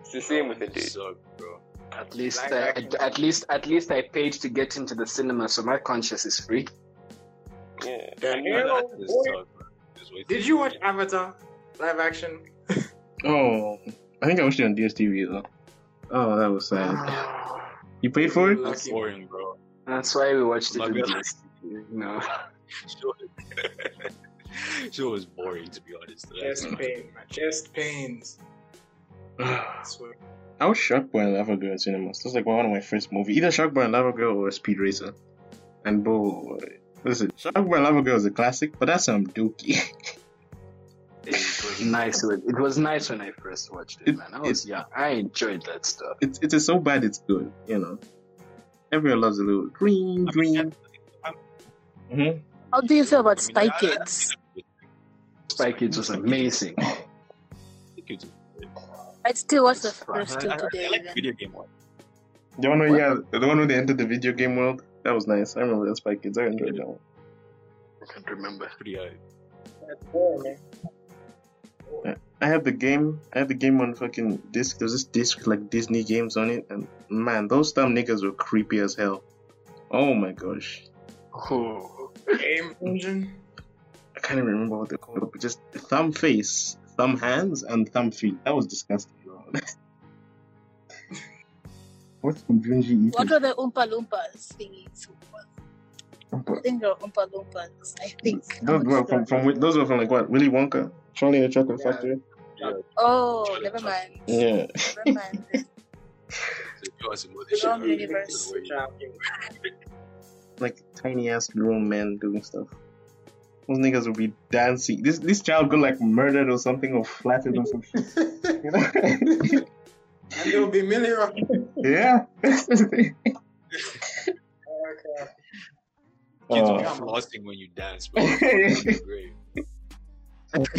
S6: it's the same with the date.
S5: Suck, bro.
S7: At least,
S4: Live
S7: uh, at, at least, at least I paid to get into the cinema, so my conscience is free.
S6: Yeah.
S4: The
S5: Yeah,
S4: hell,
S5: that is
S4: boy.
S5: suck, bro. Just wait
S4: Did you watch Avatar live action?
S3: Oh, I think I watched it on DSTV though. Oh, that was sad. You paid for it?
S5: That's boring, bro.
S7: That's why we watched it
S5: My
S7: in
S5: God.
S7: DSTV. No.
S5: Show, show was boring to be honest.
S4: Chest pain, my chest pains. I.
S3: I was Shark Boy and Lava Girl in cinemas. That was like one of my first movies. Either Shark Boy and Lava Girl or Speed Racer. And bro, listen, Shark Boy and Lava Girl is a classic, but that's some dookie.
S7: It was nice. When, it was nice when I first watched it,
S3: It-
S7: man. I was
S3: it-
S7: young. I enjoyed that stuff.
S3: it's it's so bad it's good, you know. Everyone loves a little green, green. hmm
S2: How do you feel about
S5: I
S2: Spy
S5: I- I-
S2: Kids?
S7: Spy Kids was amazing.
S2: I'd still watch the first two
S5: I, I, I like video game one.
S3: The one where yeah, the one where they entered the video game world. That was nice. I remember that Spy Kids. I enjoyed that one.
S7: I can't remember.
S5: Pretty high.
S4: That's boring, man.
S3: I have the game. I have the game on fucking disc. There's this disc with, like Disney games on it, and man, those dumb niggas were creepy as hell. Oh my gosh,
S7: Oh,
S4: Game engine.
S3: I can't even remember what they're called, but just thumb face, thumb hands, and thumb feet. That was disgusting. What's from Junji
S2: What are the Oompa Loompas thingies? I think they're Oompa Loompas. I think.
S3: Those were from, from those were from like what Willy Wonka, Charlie and the Chocolate
S4: Yeah.
S3: Factory.
S2: Oh, never mind.
S3: Yeah,
S2: Never mind.
S5: So if you want some more
S2: The wrong universe.
S5: don't know where you-
S3: like tiny ass grown men doing stuff. Those niggas will be dancing. This this child got like murdered or something or flattened or some shit. You know?
S4: and there will be million.
S3: yeah.
S5: Kids
S3: Uh,
S5: are flossing when you dance, bro. It's great.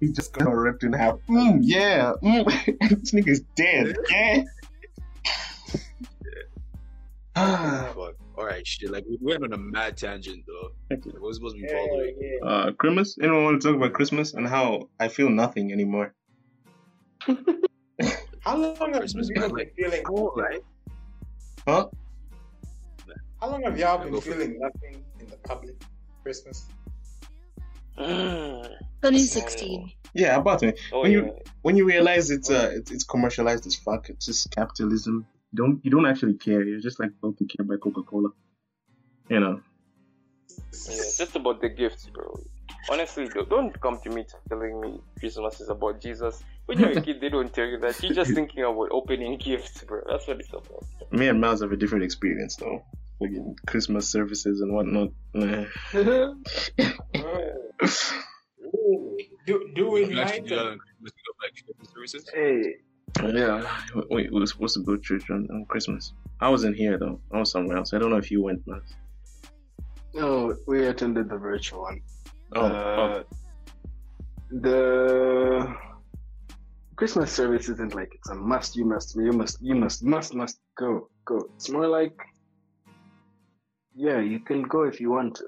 S3: he just got ripped in half. Mm, yeah. Mm. this nigga's dead. Yeah. Ah,
S5: Fuck. All right, shit. Like we went on a mad tangent though. Like, we're supposed to be following.
S3: uh, Christmas. Anyone want to talk about Christmas and how I feel nothing anymore?
S4: How long have
S5: Christmas,
S4: you
S5: man,
S4: been
S5: like-
S4: feeling?
S5: right?
S3: Huh?
S4: How long have y'all been
S5: go for it.
S4: feeling nothing in the public Christmas?
S6: Mm.
S2: 2016.
S3: Yeah, about it.
S6: Oh,
S3: When
S6: yeah.
S3: you when you realize it's uh it's, it's commercialized as fuck, it's just capitalism. You don't you don't actually care. You're just like both to care by Coca Cola. You know.
S6: Yeah, just about the gifts, bro. Honestly, don't- don't come to me telling me Christmas is about Jesus. When you're a kid, they don't tell you that. You're just thinking about opening gifts, bro. That's what it's about.
S3: Me and Miles have a different experience though. Fucking Christmas services and whatnot. Nah.
S4: Do do we
S5: You actually
S4: unite?
S5: do that on Christmas, go back services?
S7: hey.
S3: yeah. Wait, we were supposed to go to church on, on Christmas. I wasn't here though. I was somewhere else. I don't know if you went, Miles.
S7: No, we attended the virtual one.
S3: Oh,
S7: Uh, The Christmas service isn't like it's a must. You must. You must. You must. Must. Must go. Go. It's more like, yeah, you can go if you want to.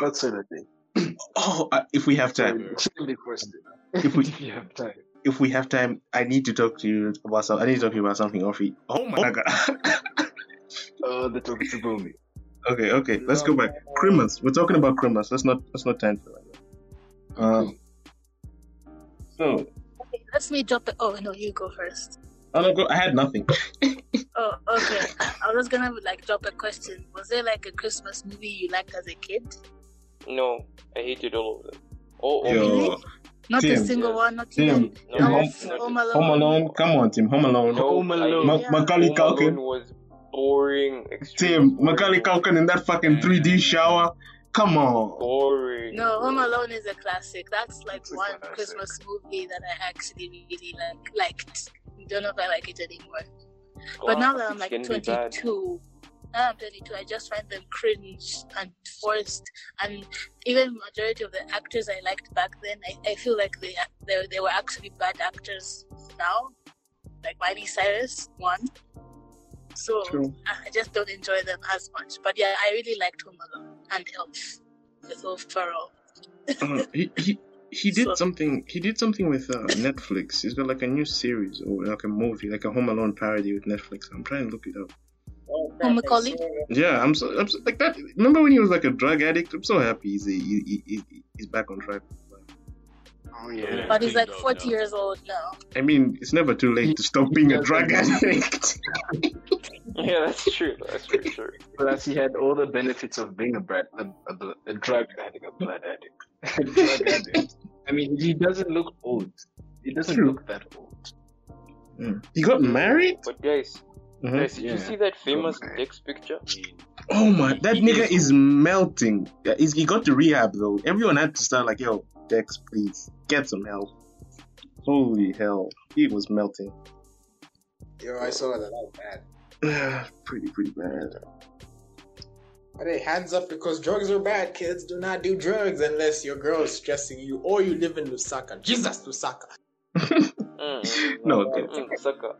S7: That sort of thing.
S3: oh, uh, if we have time.
S7: Shouldn't be forced to.
S3: If we-
S7: if you have time.
S3: If we have time, I need to talk to you about some. I need to talk to you about something, Offie. Oh my god.
S7: Oh, the topic about me.
S3: okay, okay. Let's go back. Christmas. We're talking about Christmas. Let's not. Let's not time for that. Um. So,
S2: Okay, let me drop it. Oh, no, you go first.
S3: oh no, go. I had nothing.
S2: Oh, okay. I was gonna like drop a question. Was there like a Christmas movie you liked as a kid?
S6: No, I hated all of them. Oh,
S3: Yo,
S2: Not a
S3: Tim.
S2: single one, not
S3: Tim.
S2: even
S6: No,
S2: not
S3: Home-
S6: not
S2: Home Alone.
S3: Home Alone. Come on, Tim. Home Alone.
S6: No,
S7: Home Alone.
S3: Ma-
S2: Yeah.
S3: Macaulay
S6: Home
S3: Culkin.
S6: was boring.
S3: Tim.
S6: extremely
S3: Macaulay
S6: boring.
S3: Culkin in that fucking mm. 3D shower. Come on.
S6: Boring.
S2: No, Home Alone is a classic. That's like
S7: It's
S2: one
S7: classic.
S2: Christmas movie that I actually really like liked. Don't know if I like it anymore. But ah, now that I'm like
S6: Classics can be bad.
S2: 22, now I'm 22, I just find them cringe and forced. And even majority of the actors I liked back then, I, I feel like they, they they were actually bad actors now. Like Miley Cyrus, one. So
S3: True.
S2: I just don't enjoy them as much. But yeah, I really liked Home Alone and Elf with Will Ferrell.
S3: Uh, he, he he did
S2: So-
S3: something. He did something with uh, Netflix. He's got like a new series or like a movie, like a Home Alone parody with Netflix. I'm trying to look it up.
S2: Oh, Macaulay?
S3: Yeah, I'm so, I'm so like that. Remember when he was like a drug addict? I'm so happy he's he, he, he, he's back on track.
S7: Oh yeah.
S2: But he's like 40
S5: now.
S2: years old now.
S3: I mean, it's never too late to stop being a drug addict.
S6: Yeah, that's true. That's for sure.
S7: Plus, he had all the benefits of being a, brat, a, a, a drug addict, a blood addict, a drug addict. I mean, he doesn't look old. He doesn't
S3: True.
S7: look that old.
S3: he got married.
S6: But guys,
S3: Mhm.
S6: guys, did you see that famous
S7: Okay.
S6: Dex picture?
S3: Oh my, that
S5: He
S3: nigga
S5: is-
S3: is melting. Yeah, he's, he got to rehab though. Everyone had to start like, yo, Dex, please get some help. Holy hell, he was melting.
S4: Yo, I saw that. That was bad.
S3: pretty, pretty bad.
S4: But hey, hands up because drugs are bad, kids. Do not do drugs unless your girl is stressing you or you live in Lusaka. Jesus, Lusaka.
S6: Mm,
S3: No,
S6: mm,
S3: okay.
S6: mm, Lusaka.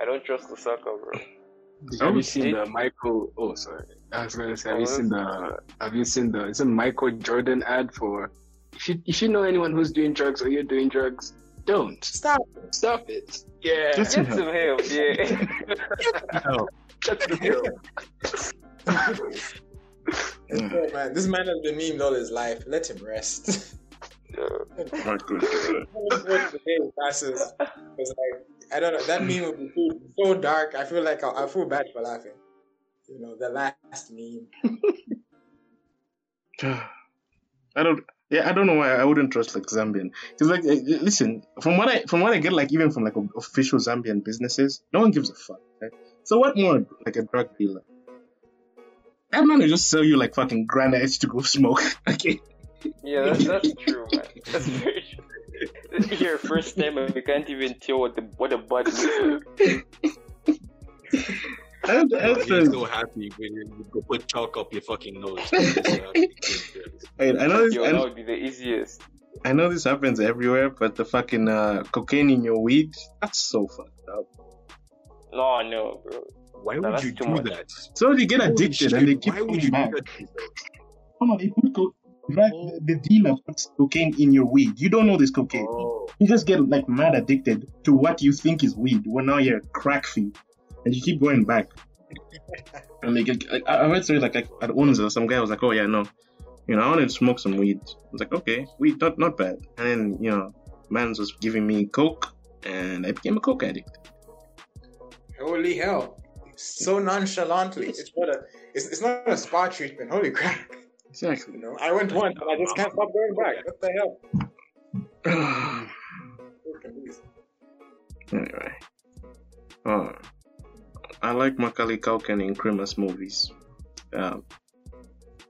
S6: I don't trust Lusaka, bro.
S7: Have
S3: Oh,
S7: you seen
S6: shit.
S7: the Michael? Oh, sorry. I was gonna say, have
S6: Oh,
S7: you seen the? Have you seen the? It's a Michael Jordan ad for. If you if you know anyone who's doing drugs or you're doing drugs, don't
S4: Stop.
S7: stop it. Yeah,
S3: Just-
S6: Get some help, yeah.
S7: Get some help.
S4: Oh, man, this man has been memed all his life. Let him rest.
S6: Yeah.
S3: My good
S4: the day passes. It's like I don't know. That meme would be so, so dark. I feel like I, I feel bad for laughing. You know, the last meme.
S3: I don't. Yeah, I don't know why I wouldn't trust like Zambian. Because like, eh, listen, from what I from what I get, like even from like official Zambian businesses, no one gives a fuck. Right? So what more like a drug dealer? That man will just sell you like fucking granites to go smoke. Okay.
S6: Yeah, that's, that's true, man. That's very true. Your first time, and you can't even tell what the what a bud looks like.
S3: And,
S5: bro,
S3: and so-
S5: so happy when you go put chalk up your fucking nose. He's so happy.
S3: Wait, I know this.
S6: Yo,
S3: I
S6: that
S3: know,
S6: would be the easiest.
S3: I know this happens everywhere, but the fucking uh, cocaine in your weed—that's so fucked up.
S6: No, no, bro.
S5: Why
S6: No,
S5: would
S6: that's
S5: you do
S6: much.
S5: that?
S3: So they get
S5: Holy
S3: addicted
S5: shit,
S3: and they keep
S5: why would you
S3: back.
S5: do that?
S3: Come on, they put co- drug, the dealer puts cocaine in your weed. You don't know this cocaine.
S5: Oh,
S3: You just get like mad addicted to what you think is weed. Well, now you're crack fiend, and you keep going back. and they get. Like, I heard stories like, like at Unza, some guy was like, "Oh yeah, no, you know, I wanted to smoke some weed." I was like, "Okay, weed, not not bad." And then you know, man's was giving me coke, and I became a coke addict.
S4: Holy hell! So nonchalantly. It's not a. It's, it's not a spa treatment. Holy crap!
S3: Exactly.
S4: You know, I went once and I just can't stop going back. What the hell?
S3: anyway, uh, I like Macaulay Culkin in Christmas movies. Um,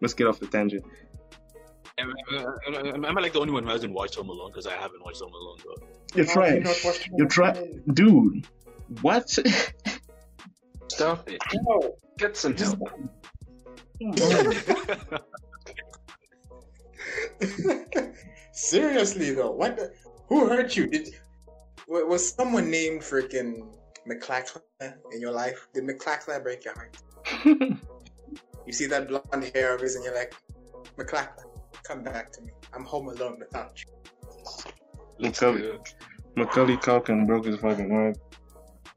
S3: let's get off the tangent.
S5: am, am, am, am I like the only one who hasn't watched Home Alone? Because I haven't watched Home Alone, though.
S3: You're trying. You're trying, dude. What?
S7: Stop it.
S4: No.
S7: Get some help.
S4: Seriously though, what? The, who hurt you? Did was someone named freaking McClackla in your life? Did McClackla break your heart? You see that blonde hair of his, and you're like, McClackla, come back to me. I'm home alone without you.
S3: Macaulay, Macaulay Culkin broke his fucking heart.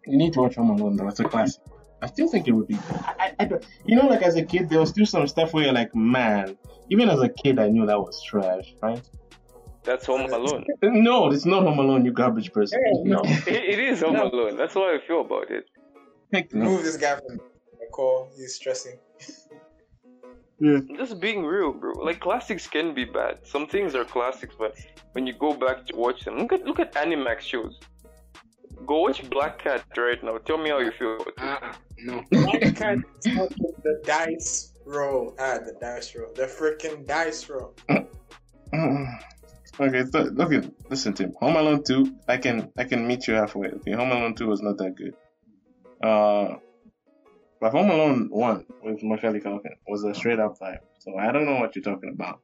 S3: You need to watch Home Alone though. It's a classic. I still think it would be. I, I, I you know, like as a kid, there was still some stuff where you're like, man. Even as a kid, I knew that was trash, right?
S6: That's Home Alone.
S3: No, it's not Home Alone, you garbage person.
S4: Hell no.
S6: It, it is Home Alone. That's how I feel about it.
S3: Heck no.
S4: Remove this guy from the call. He's stressing.
S6: I'm just being real, bro. Like classics can be bad. Some things are classics, but when you go back to watch them, look at look at Animax shows. Go watch Black Cat right now. Tell me how you feel about.
S7: Uh-uh. No.
S4: Why can't the dice roll? Ah, the dice roll. The freaking dice roll.
S3: Mm. Okay, so, okay. Listen, Tim. Home Alone Two. I can I can meet you halfway. Okay, Home Alone Two was not that good. Uh, but Home Alone One with Macaulay Culkin was a straight up vibe. So I don't know what you're talking about.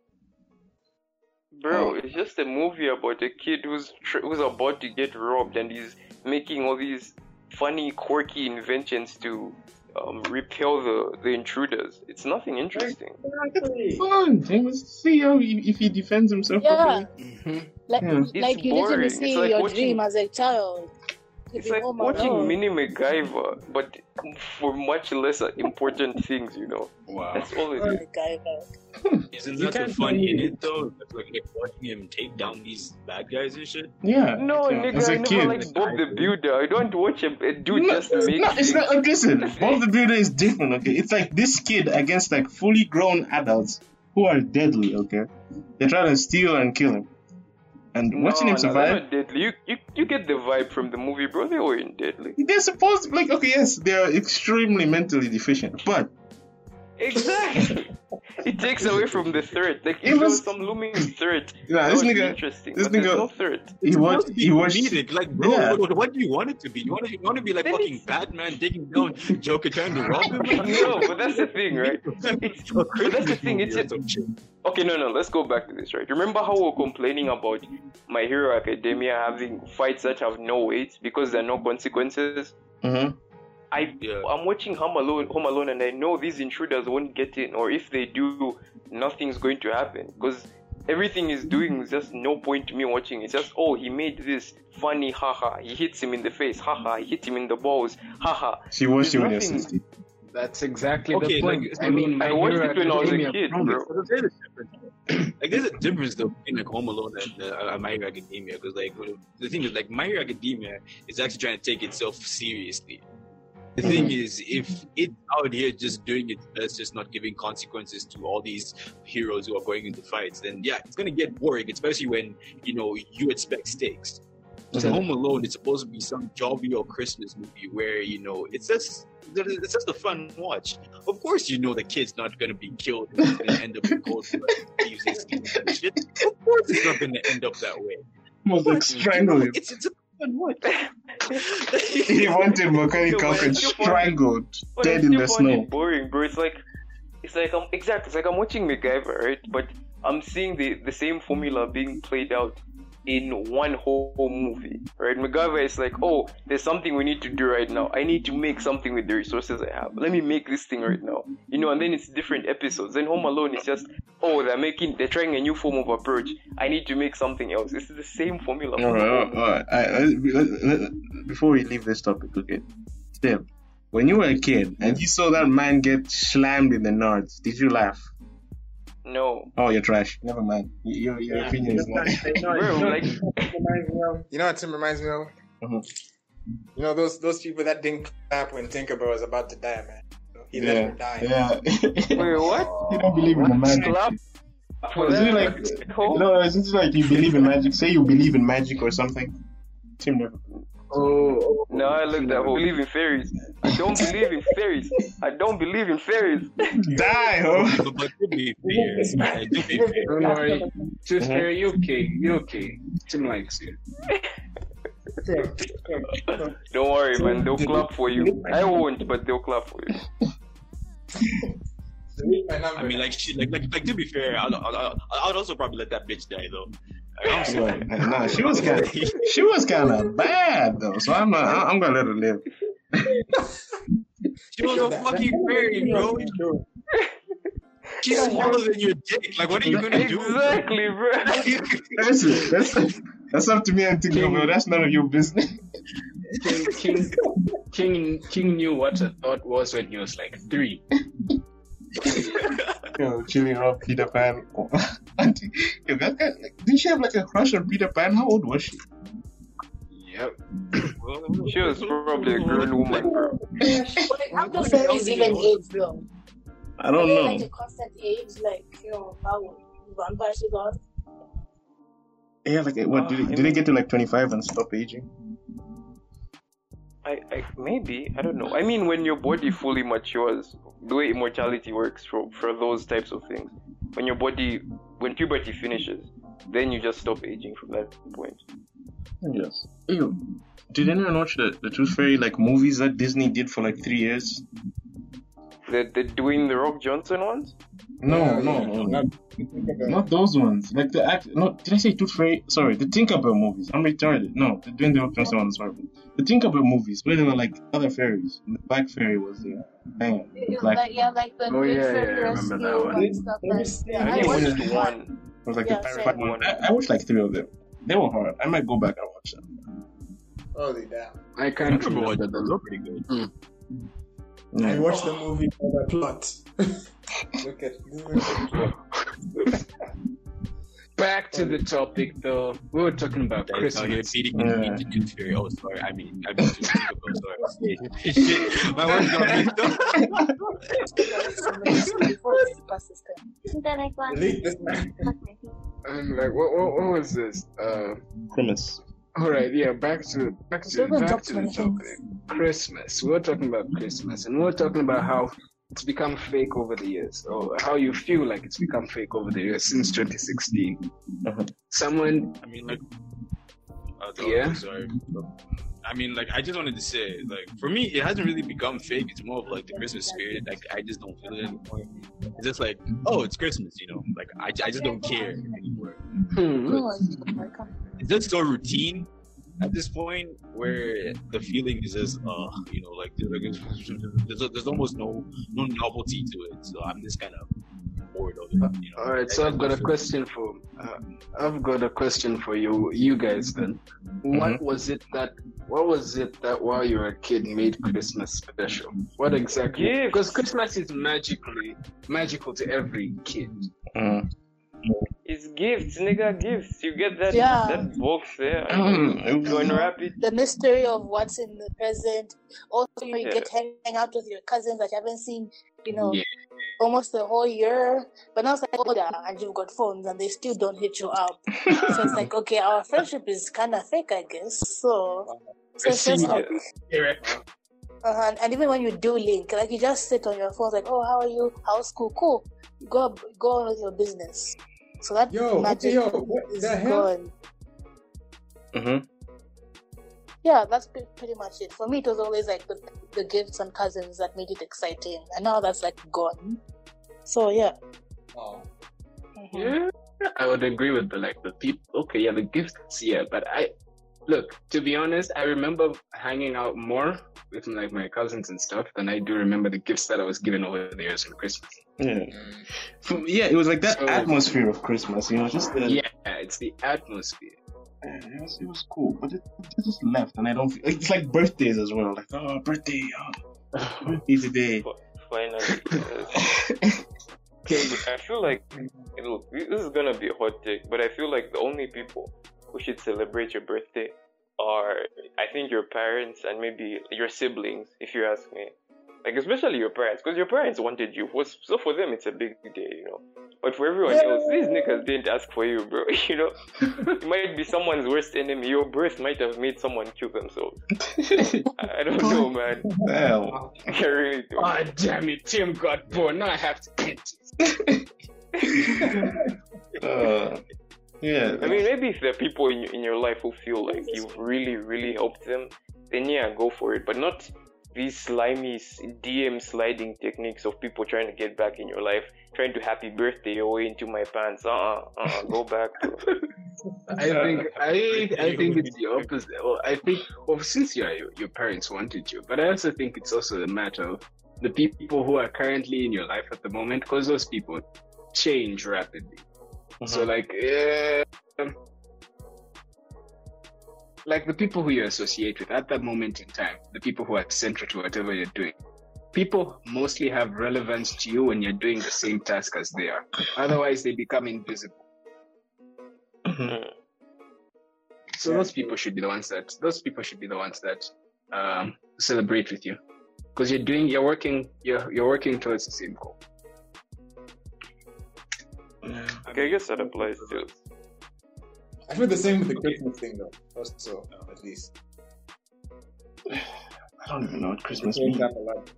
S6: Bro, it's just a movie about a kid who's tr- who's about to get robbed and he's making all these funny, quirky inventions to um, repel the the intruders. It's nothing interesting.
S3: Fun. Let's see how he, if he defends himself.
S2: Yeah.
S3: properly.
S2: Like,
S3: Yeah.
S2: like you literally see
S6: like
S2: your
S6: watching-
S2: dream as a child. To
S6: It's like watching
S2: alone.
S6: Mini MacGyver, but for much less important things. You know,
S7: Wow.
S6: that's all it is.
S2: the guy, man.
S5: Isn't
S7: You
S5: that the
S7: can't
S5: fun
S7: find
S5: in
S7: it.
S5: it though? Like, like, like watching him take down these bad guys and shit.
S3: Yeah.
S6: No,
S3: Yeah.
S6: nigga,
S3: As a
S6: I never
S3: kid.
S6: liked Bob the Builder. I don't watch a, a uh, dude
S3: No,
S6: just
S3: it's
S6: make
S3: not, it's
S6: things.
S3: not, listen, Bob the Builder is different, okay? It's like this kid against like fully grown adults who are deadly, okay? They're trying to steal and kill him. And
S6: No,
S3: watching him
S6: no,
S3: survive,
S6: deadly. You, you you get the vibe from the movie, bro. They weren't deadly.
S3: they're supposed to, like, okay, yes, they're extremely mentally deficient, but
S6: Exactly. it takes away from the threat. Like
S3: It
S6: if there
S3: was-
S6: was some looming threat,
S3: yeah, this nigga,
S6: interesting.
S3: this nigga-
S6: no threat.
S3: he
S5: It's
S3: watched,
S5: supposed to be
S3: he watched,
S5: comedic. Like, bro,
S3: Yeah.
S5: what, what do you want it to be? You want to, you want to be like
S6: Then
S5: fucking
S6: it's-
S5: Batman taking down Joker trying to rob him?
S6: No, but that's the thing, right? It's, but that's the thing. It's
S5: Or some shit.
S6: okay. No, no. Let's go back to this, right? Remember how we were complaining about My Hero Academia having fights that have no weight because there are no consequences.
S3: Mhm.
S6: I
S5: Yeah.
S6: I'm watching Home Alone, Home Alone, and I know these intruders won't get in, or if they do, nothing's going to happen because everything he's doing is just no point to me watching. It's just oh, he made this funny, haha. He hits him in the face, haha. He hit him in the balls, haha.
S3: she watched you
S6: There's
S3: when you're
S6: nothing-
S7: That's exactly
S5: Okay,
S7: the point.
S5: like,
S7: I mean,
S6: I watched
S7: Hero
S6: it when I was a
S7: Academia
S6: kid,
S7: promised-
S6: bro.
S5: But there's a difference. Like there's a difference though between like Home Alone and uh, My Hero Academia because like the thing is like My Hero Academia is actually trying to take itself seriously. The thing is, if it out here just doing its best, just not giving consequences to all these heroes who are going into fights, then yeah, it's gonna get boring, especially when you know you expect stakes.
S3: Okay.
S5: Home Alone, it's supposed to be some jolly or Christmas movie where you know it's just it's just a fun watch. Of course, you know the kid's not gonna be killed and end up in cold blood, thieves and schemes and shit. Of course, it's not gonna end up that way.
S3: Almost like strangled him.
S5: It's it's a fun watch.
S3: He wanted Macaulay
S6: Yo,
S3: Culkin
S6: man, you want-
S3: strangled,
S6: But
S3: dead in the snow.
S6: it boring, bro. It's like, it's like I'm exactly. It's like I'm watching MacGyver, right? But I'm seeing the the same formula being played out in one whole movie, right? MacGyver is like, oh, there's something we need to do right now. I need to make something with the resources I have. Let me make this thing right now, you know. And then it's different episodes. Then Home Alone is just, oh, they're making, they're trying a new form of approach. I need to make something else. It's the same formula.
S3: All right, all right, all right. Let- let- let- before we leave this topic, okay? Step, when you were a kid and you saw that man get slammed in the nards, did you laugh?
S6: No,
S3: Oh, you're trash. Never mind. Your, your opinion is not.
S6: bro, like.
S4: You know what Tim reminds me of?
S3: Mhm.
S4: You know those those people that didn't clap when Tinkerbell was about to die, man. He let
S3: yeah,
S4: her die.
S3: yeah.
S6: Wait, what?
S3: you don't believe in the magic.
S6: Clap for
S3: Isn't it like,
S6: Oh.
S3: no, isn't it like you believe in magic? Say you believe in magic or something. Tim never.
S7: Oh,
S6: No, I look that. Believe in fairies. I don't believe in fairies. I don't believe in fairies.
S3: Die, ho!
S5: but, but to be fair, man, to be fair,
S7: don't worry. To fair, you okay? You okay? Tim likes you.
S6: Don't worry, man. They'll clap for you. I won't, but they'll clap for you.
S5: I mean, like, she, like, like, like, to be fair, I'd, I'd, I'd also probably let that bitch die though. Like, I'm sorry.
S3: Nah, she was kind of, she was kind of bad though. So I'm not. I- I'm gonna let her live.
S5: She was a fucking fairy, bro. She's smaller than your dick. Like, what are you gonna do?
S6: Exactly, bro.
S3: That's it. That's that's up to me and Tinkerbell. That's none of your business.
S7: King, King, King, King knew what a thought was when he was like three.
S3: Yo, chilling around Peter Pan. Oh, auntie, yo, that guy, like, didn't she have like a crush on Peter Pan? How old was she?
S7: Yep.
S6: She was probably a grown woman, bro.
S2: How do fairies even age, bro?
S3: I don't know.
S2: like a constant age, like you know how vampires are?
S3: Yeah, like what? Did, it, did they get to like 25 and stop aging?
S6: I, I maybe I don't know. I mean, when your body fully matures, the way immortality works for for those types of things, when your body when puberty finishes, then you just stop aging from that point.
S3: Yes. Ew. Did anyone watch the, the Tooth Fairy like movies that Disney did for like three years?
S6: The the Dwayne the Rock Johnson ones?
S3: No,
S4: Yeah,
S3: no,
S4: yeah,
S3: no,
S4: not-
S3: not those ones. Like the act. No, did I say Tooth Fairy? Sorry, the Tinkerbell movies. I'm retarded. No, the Dwayne the Rock Johnson ones. Sorry, the Tinkerbell movies where they were like other fairies. The black fairy was there. Bang.
S2: It's
S3: Like
S2: like yeah, like the
S7: Oh,
S2: Great
S7: yeah, yeah,
S2: Fairy
S7: I remember that one.
S2: and stuff
S4: Let me
S2: like yeah,
S6: I
S2: I
S6: think it was
S2: watched
S6: just
S2: one.
S6: one.
S3: it was like
S2: Yeah,
S3: the
S2: same.
S3: pirate one. I, I watched like three of them. They were hard. I might go back and watch them.
S4: Holy damn.
S7: I
S5: I
S7: can't
S5: remember
S7: remember
S5: watching those. Those were pretty good. Hmm.
S4: I
S3: Yeah.
S4: watched the movie for the plot. Look at this.
S7: Back to the topic though. We were talking about
S5: Guys out here
S7: Christmas.
S5: beating
S3: Yeah.
S5: me to Oh, sorry. I mean, I mean, Tooth Fairy. Oh, sorry. Shit, my words got mixed up.
S2: Before the super system.
S4: Delete this man.
S7: I'm like, what, what, what was this? Uh,
S3: Premise.
S7: All right, yeah. Back to back to back to
S2: to
S7: the topic. Christmas. We were talking about Christmas, and we were talking about how it's become fake over the years, or how you feel like it's become fake over the years since 2016.
S3: Uh-huh.
S7: Someone,
S5: I mean, like, uh,
S7: Yeah.
S5: Sorry. I mean, like, I just wanted to say, like, for me, it hasn't really become fake. It's more of like the Christmas spirit. Like, I just don't feel it anymore. It's just like, oh, it's Christmas, you know. Like, I, I just don't care anymore.
S7: hmm,
S2: No, I can't.
S5: It's just so routine at this point where the feeling is just, uh, you know, like, like there's, there's almost no no novelty to it. So I'm just kind of bored of it. You know.
S7: all right. So
S5: I-
S7: I've got a question for, uh, I've got a question for you, you guys. Then, what was it that, what was it that while you were a kid made Christmas special? What exactly?
S6: Gifts.
S7: Because Christmas is magically magical to every kid.
S3: Mm.
S6: It's gifts, nigga, gifts. You get that
S2: Yeah.
S6: that box there.
S3: Mm, it was-
S6: Go unwrap it.
S2: The mystery of what's in the present. Also, you
S6: Yeah.
S2: get to hang out with your cousins that you haven't seen, you know,
S7: Yeah.
S2: almost the whole year. But now it's like older and you've got phones and they still don't hit you up. so it's like, okay, our friendship is kind of fake, I guess. So, so it's just
S7: see
S2: like,
S7: it.
S2: uh, and even when you do link, like you just sit on your phone, like, oh, how are you? How's school? Cool. Go go on with your business. So that
S4: Yo,
S2: magic
S4: yo, what
S2: is
S4: the hell?
S2: gone.
S3: Mhm.
S2: Yeah, that's pre- pretty much it. For me, it was always like the, the gifts and cousins that made it exciting, and now that's like gone. So yeah.
S4: Oh.
S2: Mhm.
S7: Yeah, I would agree with the like the people. Okay, yeah, the gifts, yeah, but I look to be honest, I remember hanging out more with like my cousins and stuff than I do remember the gifts that I was given over the years on Christmas. Hmm.
S3: Yeah. For- yeah, it was like that
S7: So-
S3: atmosphere of Christmas, you know, just the,
S7: Yeah, it's the atmosphere.
S3: Yeah, it was, it was cool, but it, it just left, and I don't. Feel, it's like birthdays as well. Like, oh, birthday, oh, birthday today.
S6: Finally. Uh, yes.
S7: Okay,
S6: I feel like look, this is gonna be a hot take, but I feel like the only people who should celebrate your birthday are, I think, your parents and maybe your siblings, if you ask me. Like especially your parents, because your parents wanted you. So for them it's a big day, you know. But for everyone else, these niggas didn't ask for you, bro. You know, you might be someone's worst enemy. Your birth might have made someone kill themselves. I I don't know, man.
S3: Well,
S6: I really don't.
S7: oh damn it, Tim got born. Now I have to get this.
S3: uh, yeah.
S6: I mean, maybe if there are people in, in your life who feel like you've really, really helped them, then yeah, go for it. But not these slimy DM sliding techniques of people trying to get back in your life, trying to happy birthday your way into my pants. Uh uh-uh, uh, go back.
S7: I think I I think it's the opposite. Well, I think well since your your parents wanted you, but I also think it's also a matter of the people who are currently in your life at the moment, because those people change rapidly. So like, uh, like the people who you associate with at that moment in time, the people who are central to whatever you're doing. People mostly have relevance to you when you're doing the same task as they are. Otherwise, they become invisible.
S6: Mm.
S7: So those people should be the ones that those people should be the ones that um, celebrate with you, because you're doing you're working you're you're working towards the same goal.
S6: Okay, I guess that applies to.
S4: I feel the same with the Christmas thing though. Also, at least.
S3: I don't even know what Christmas means.
S4: that a lot.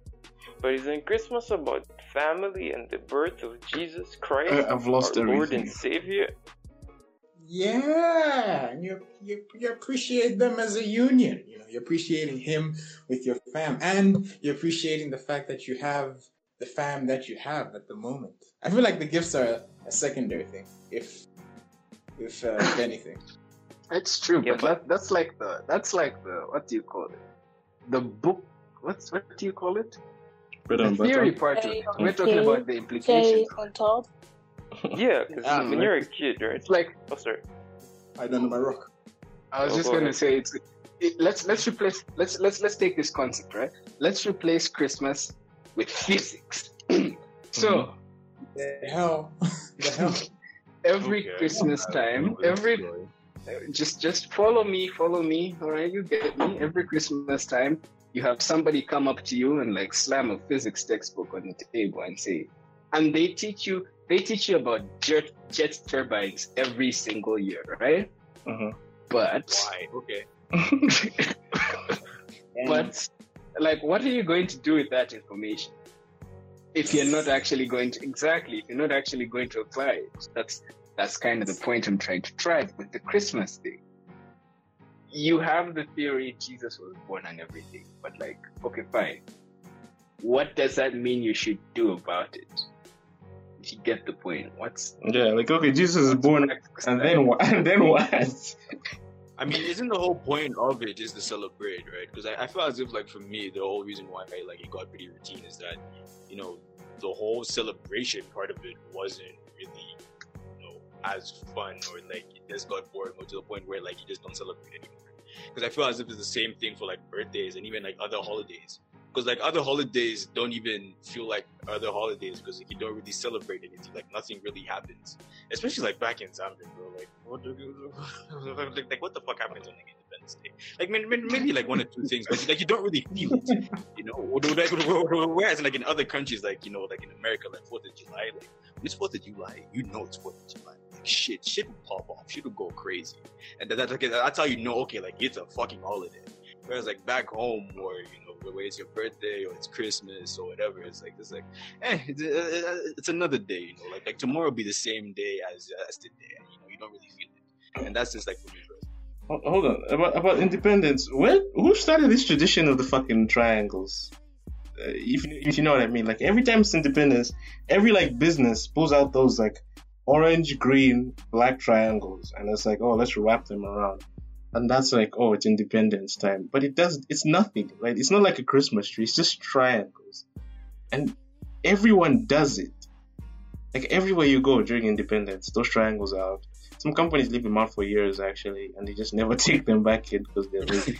S6: But isn't Christmas about family and the birth of Jesus Christ,
S3: I- I've lost
S6: our Lord and Savior?
S4: Yeah, and you, you you appreciate them as a union. You know, you're appreciating him with your fam, and you're appreciating the fact that you have the fam that you have at the moment. I feel like the gifts are a secondary thing, if if, uh, if anything.
S7: It's true,
S6: Yeah,
S7: but,
S6: but-
S7: that, that's like the that's like the what do you call it? The book. What's what do you call it? The theory part of it. We're talking about the
S2: Cherry
S7: implications.
S2: on top.
S6: Yeah, because
S7: Ah,
S6: when
S7: man.
S6: you're a kid, right?
S7: It's like
S6: Oh, sorry.
S4: I don't know my rock.
S7: I was
S6: Oh,
S7: just
S6: go
S7: gonna
S6: ahead.
S7: say it's. It, let's let's replace let's let's let's take this concept right. Let's replace Christmas with physics. so
S4: The hell, the hell.
S7: every
S5: Okay.
S7: Christmas time, every just just follow me, follow me. All right, you get me. Every Christmas time, you have somebody come up to you and like slam a physics textbook on the table and say, and they teach you they teach you about jet jet turbines every single year, right?
S3: Mhm.
S7: But
S5: Why? Okay.
S7: but like, what are you going to do with that information? If you're not actually going to exactly, if you're not actually going to apply it, that's that's kind of the point I'm trying to drive with the Christmas thing. You have the theory Jesus was born and everything, but like, okay, fine. What does that mean you should do about it? If you get the point, what's
S3: Yeah, like okay, Jesus is born, and then what? And then what?
S5: I mean, isn't the whole point of it just to celebrate, right? Because I, I feel as if, like, for me, the whole reason why I like it got pretty routine is that, you know, the whole celebration part of it wasn't really, you know, as fun or like it just got boring or to the point where like you just don't celebrate anymore. Because I feel as if it's the same thing for like birthdays and even like other holidays. Because like other holidays don't even feel like other holidays because like, you don't really celebrate anything. Like nothing really happens especially like back in Zambia, bro. Like, what, like, like, what the fuck happens on like Independence Day? Like, may- may- maybe like one or two things, but like you don't really feel it, you know. Whereas like in other countries, like you know, like in America, like Fourth of July, like it's Fourth of July, you know it's Fourth of July. Like shit, shit will pop off, shit will go crazy, and that, that's like that's how you know, okay, like it's a fucking holiday. Whereas like back home, or you know, whether it's your birthday or it's Christmas or whatever, it's like it's like, eh, it's, it's another day, you know. Like like tomorrow will be the same day as as today, and you know you don't really feel it, and that's just like for
S3: hold on about about independence. Where who started this tradition of the fucking triangles? Uh, if if you know what I mean, like every time it's independence, every like business pulls out those like orange, green, black triangles, and it's like, oh, let's wrap them around, and that's like, oh, it's independence time. But it does, it's nothing, right? It's not like a Christmas tree. It's just triangles, and everyone does it. Like everywhere you go during independence, those triangles are out. Some companies leave them out for years actually, and they just never take them back in because they're lazy.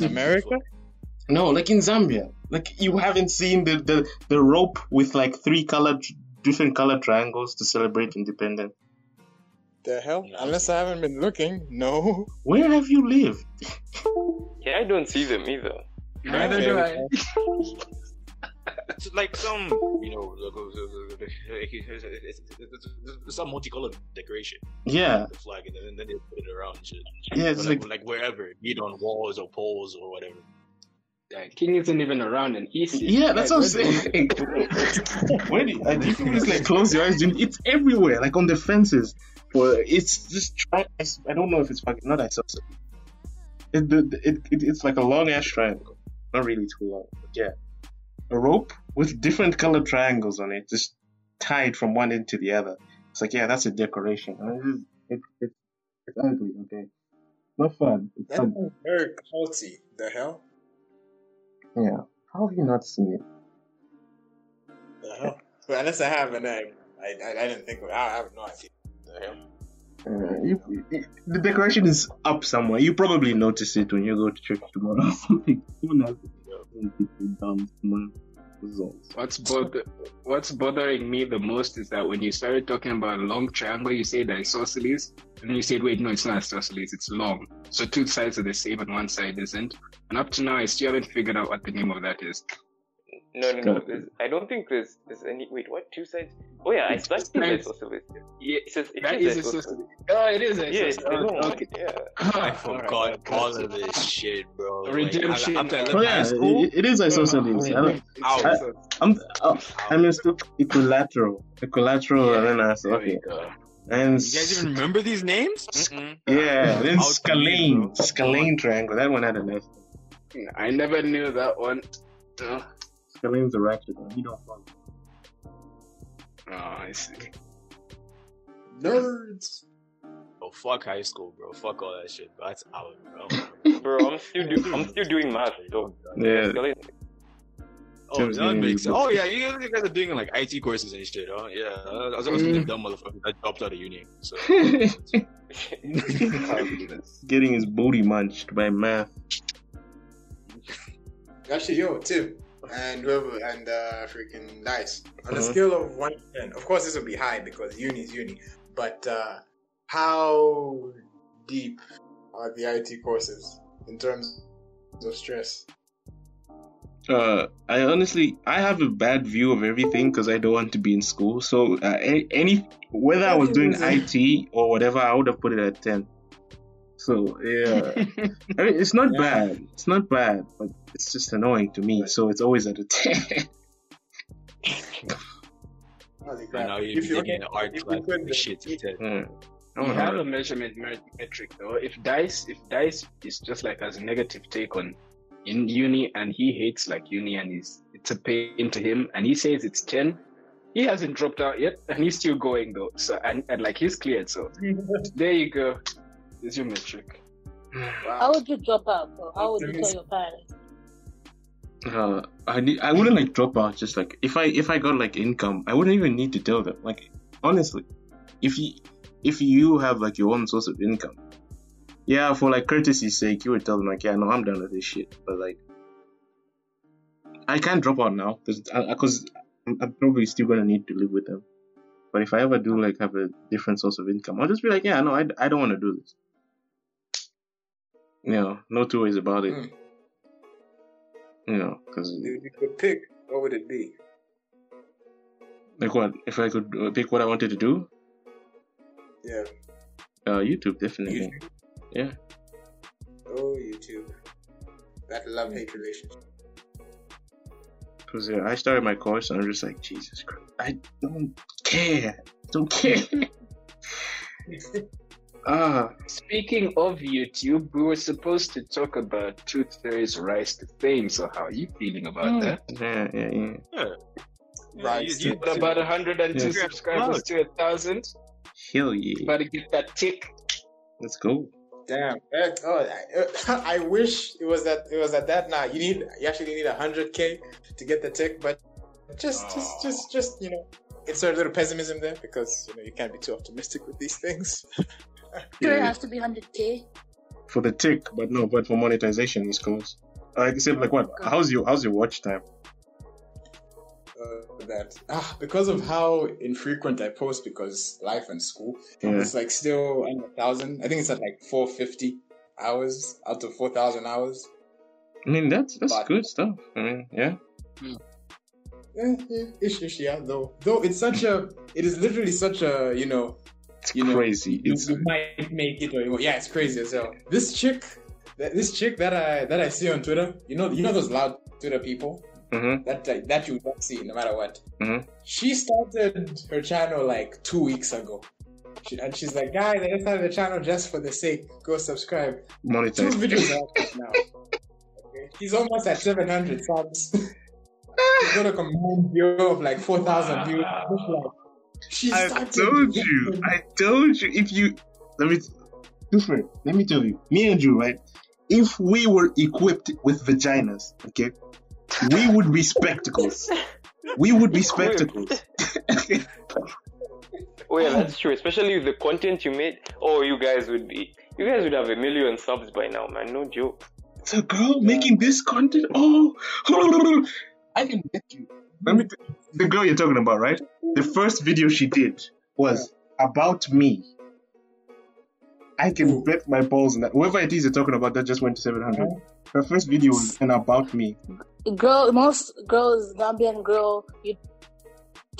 S4: America?
S3: no, like in Zambia, like you haven't seen the, the, the rope with like three colored, different colored triangles to celebrate independence.
S4: The hell? Unless I haven't been looking, no.
S3: Where have you lived?
S6: Yeah, I don't see them either.
S7: neither do I.
S5: It's like some, you know, some multicolored decoration.
S3: Yeah,
S5: The flag, and then, then they put it around shit.
S3: yeah, it's
S5: like,
S3: like
S5: like wherever, be it on walls or poles or whatever.
S7: Yeah, King isn't even around and he's
S3: yeah, that's what I'm saying. Where do you, you can just like close your eyes? It's everywhere, like on the fences. For it's just try. I don't know if it's fucking not isosceles. It, it, it it's like a long ass triangle, not really too long, but yeah, a rope with different colored triangles on it, just tied from one end to the other. It's like yeah, that's a decoration. And It, it, it, it's ugly. Okay, not fun. It's
S4: That's very culty. The hell?
S3: Yeah. How have you not seen it?
S4: The hell? But unless I have, and I, I, I, I didn't think of it. I have no idea. The hell?
S3: Uh, you, you- the decoration is up somewhere. You probably notice it when you go to church tomorrow or something. Someone has it down somewhere.
S7: What's bother- What's bothering me the most is that when you started talking about a long triangle, you said isosceles, and then you said, "Wait, no, it's not isosceles; it's long." So two sides are the same, and one side isn't. And up to now, I still haven't figured out what the name of that is.
S6: No, no, no. There's, I don't think there's there's any. Wait, what? Two sides? Oh yeah, I
S7: It's
S6: that is
S7: nice.
S6: isosceles.
S7: Yeah,
S6: It says it
S7: that
S6: is
S7: is
S6: isosceles.
S7: isosceles. Oh, it is
S6: Yeah,
S7: isosceles.
S6: it's, I.
S7: Oh, okay.
S6: Yeah.
S5: I forgot
S7: right,
S5: all of this shit, bro. Like,
S7: Redemption.
S5: after I left
S3: Oh yeah, it, it is isosceles. I don't, I, I'm, uh, I mistook equilateral, equilateral, and then I said,
S7: There
S3: okay, and
S5: you guys even remember these names? Mm-mm.
S3: yeah, then
S5: Out to
S3: scalene,
S5: bro.
S3: scalene triangle. That one had a nice.
S7: I never knew that one. Uh,
S3: Kaleem's a ratchet man. He don't fun.
S7: Oh, I see.
S4: Nerds.
S5: Oh fuck high school, bro. Fuck all that shit. Bro. That's out, bro.
S6: Bro, I'm still do- I'm still doing math though.
S3: Yeah.
S5: Oh, that makes sense. Oh yeah, you guys- you guys are doing like IT courses and shit, huh? Yeah, I was always
S3: Mm.
S5: the dumb motherfucker that dropped out of uni. So
S3: Getting his booty munched by math.
S4: Actually, yo, Tim and whoever and uh, freaking Dice. On a
S3: Mhm.
S4: scale of one to ten, of course this will be high because uni is uni. But uh, how deep are the IT courses in terms of stress?
S3: Uh, I honestly, I have a bad view of everything because I don't want to be in school. So uh, any whether I was doing IT or whatever, I would have put it at ten. So yeah, I mean it's not
S4: Yeah.
S3: bad. It's not bad, but it's just annoying to me. So it's always at a ten.
S4: Holy
S5: right
S4: crap.
S5: now you're
S4: If
S5: taking an art
S4: if
S5: class
S4: could-
S5: and shit.
S4: if-
S5: to 10.
S3: Yeah. I
S7: We
S3: wanna-
S7: have a measurement metric though. If dice, if dice is just like has a negative take on in uni, and he hates like uni, and he's it's a pain to him, and he says it's ten. He hasn't dropped out yet, and he's still going though. So and, and like he's cleared. So there you go. There's your metric.
S2: How would you drop out, bro? How would you tell your parents?
S3: Uh, I need, I wouldn't like drop out. Just like if I if I got like income, I wouldn't even need to tell them. Like honestly, if you if you have like your own source of income, yeah, for like courtesy's sake, you would tell them like, yeah, no, I'm done with this shit. But like, I can't drop out now because because I'm, I'm probably still gonna need to live with them. But if I ever do like have a different source of income, I'll just be like, yeah, no, I, I don't want to do this. You know, no two ways about it.
S4: Mm.
S3: You know, because
S4: If you could pick, what would it be?
S3: like what if I could uh, pick what I wanted to do?
S4: Yeah.
S3: Uh, YouTube definitely.
S4: YouTube.
S3: Yeah.
S4: Oh, YouTube. That love hate relationship.
S3: Because yeah, I started my course and I'm just like, Jesus Christ, I don't care. Don't care. ah,
S7: Speaking of YouTube, we were supposed to talk about Tooth Fairy's rise to fame. So how are you feeling about
S2: Mm.
S7: that?
S3: yeah, yeah, yeah.
S5: Yeah. Yeah,
S4: Right,
S5: you-
S4: so-
S5: you-
S7: Got about 102
S3: Yes.
S7: subscribers to a thousand.
S3: Hell yeah.
S7: About to get that tick.
S3: Let's go.
S4: Damn. Eh, Oh, I, I wish it was that it was at that now. You need you actually need hundred k to get the tick, but just just just just you know insert a little pessimism there because you know you can't be too optimistic with these things.
S2: Sure, it
S3: Yeah.
S2: has to be 100k.
S3: For the tick, but no, but for monetization, it's close. Like I said, like what? How's your how's your watch time?
S4: Uh, that ah, because of how infrequent I post because life and school,
S3: Yeah.
S4: it's like still under a thousand. I think it's at like four fifty hours out of four thousand hours.
S3: I mean, that's that's
S4: But-
S3: good stuff. I mean, yeah.
S4: Eh, yeah, ish, ish, yeah. Though, though it's such a, it is literally such a, you know,
S3: It's
S4: You
S3: crazy.
S4: you,
S3: It's
S4: you might make it or you won't. yeah, it's crazy as hell. This chick, that, this chick that I that I see on Twitter, you know, you know those loud Twitter people
S3: hmm
S4: that that, that you don't see no matter what.
S3: Mhm.
S4: She started her channel like two weeks ago, she, and she's like, guys, I just started the channel just for the sake. Go subscribe. Two videos out now. Okay. He's almost at seven hundred subs. He's got a combined view of like four thousand views. She
S3: I told you. I told you. If you let me, different. Let me tell you. Me and you, right? If we were equipped with vaginas, okay, we would be spectacles. We would be spectacles.
S6: Oh yeah, that's true. Especially with the content you made. Oh, you guys would be. You guys would have a million subs by now, man. No joke.
S3: It's a girl making this content. Oh, I can bet you. Let me. T- the girl you're talking about, right? The first video she did was about me. I can bet my balls on that. Whoever it is you're talking about that just went to 700. Her first video was an about me.
S2: Girl, most girls, Zambian girl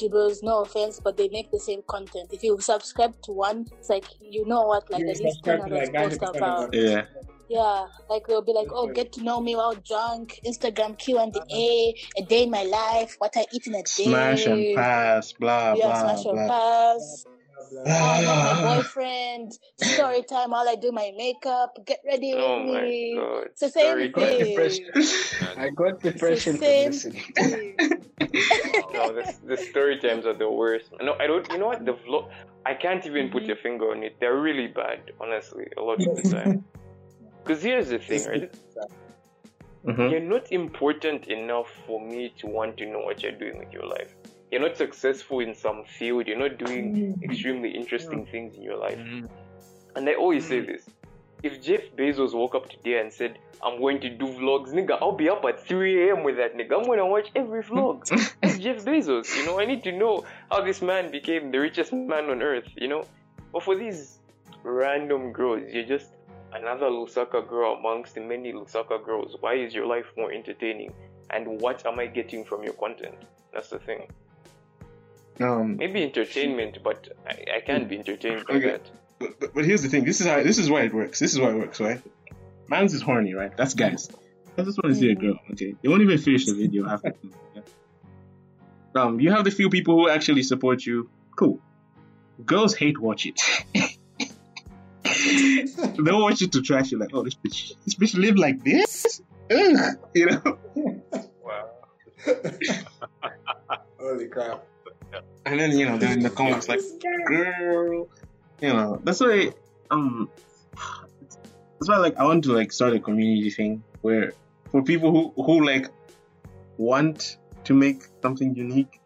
S2: YouTubers, no offense, but they make the same content. If you subscribe to one, it's like you know what, like
S4: You
S2: at least ten
S4: subscribe to,
S2: others
S4: like,
S2: post about.
S3: Yeah.
S2: Yeah, like they'll be like, "Oh, get to know me while drunk." Instagram Q and A, a day in my life, what I eat in a day.
S3: Smash and pass, blah,
S2: Yeah,
S3: blah,
S2: smash or
S3: blah.
S2: pass.
S4: blah.
S2: Oh, I'm my boyfriend. Story time. All I do my makeup. Get ready oh with
S6: Oh my
S2: me.
S6: god.
S2: It's the same
S6: Story
S7: got depression. I got depression from
S2: same
S7: listening.
S2: Thing.
S6: No, the, the story times are the worst. No, I don't. You know what? The vlog. I can't even put
S2: Mhm.
S6: your finger on it. They're really bad, honestly, a lot of the time. Because here's the thing, right?
S1: Mhm.
S6: You're not important enough for me to want to know what you're doing with your life. You're not successful in some field. You're not doing extremely interesting things in your life.
S5: Mhm.
S6: And I always say this: if Jeff Bezos woke up today and said, "I'm going to do vlogs," nigga, I'll be up at 3 a.m. with that nigga. I'm gonna watch every vlog. It's Jeff Bezos. You know, I need to know how this man became the richest man on earth. You know, but for these random girls, you're just another Lusaka girl amongst the many Lusaka girls. Why is your life more entertaining? And what am I getting from your content? That's the thing.
S3: Um,
S6: Maybe entertainment, but I, I can't be entertained by
S3: Okay.
S6: that.
S3: But, but, but here's the thing. This is how. This is why it works. This is why it works, right? Man's is horny, right? That's guys. I just want to see a girl. Okay, they won't even finish the video after. Okay? Um, you have the few people who actually support you. Cool. Girls hate watch it. They'll watch it to trash you, like, oh, this bitch, this bitch live like this. Ugh, you know.
S6: Wow.
S4: Holy crap.
S3: And then you know they're in the comments like, girl, you know. That's why um, that's why like I want to like start a community thing where for people who who like want to make something unique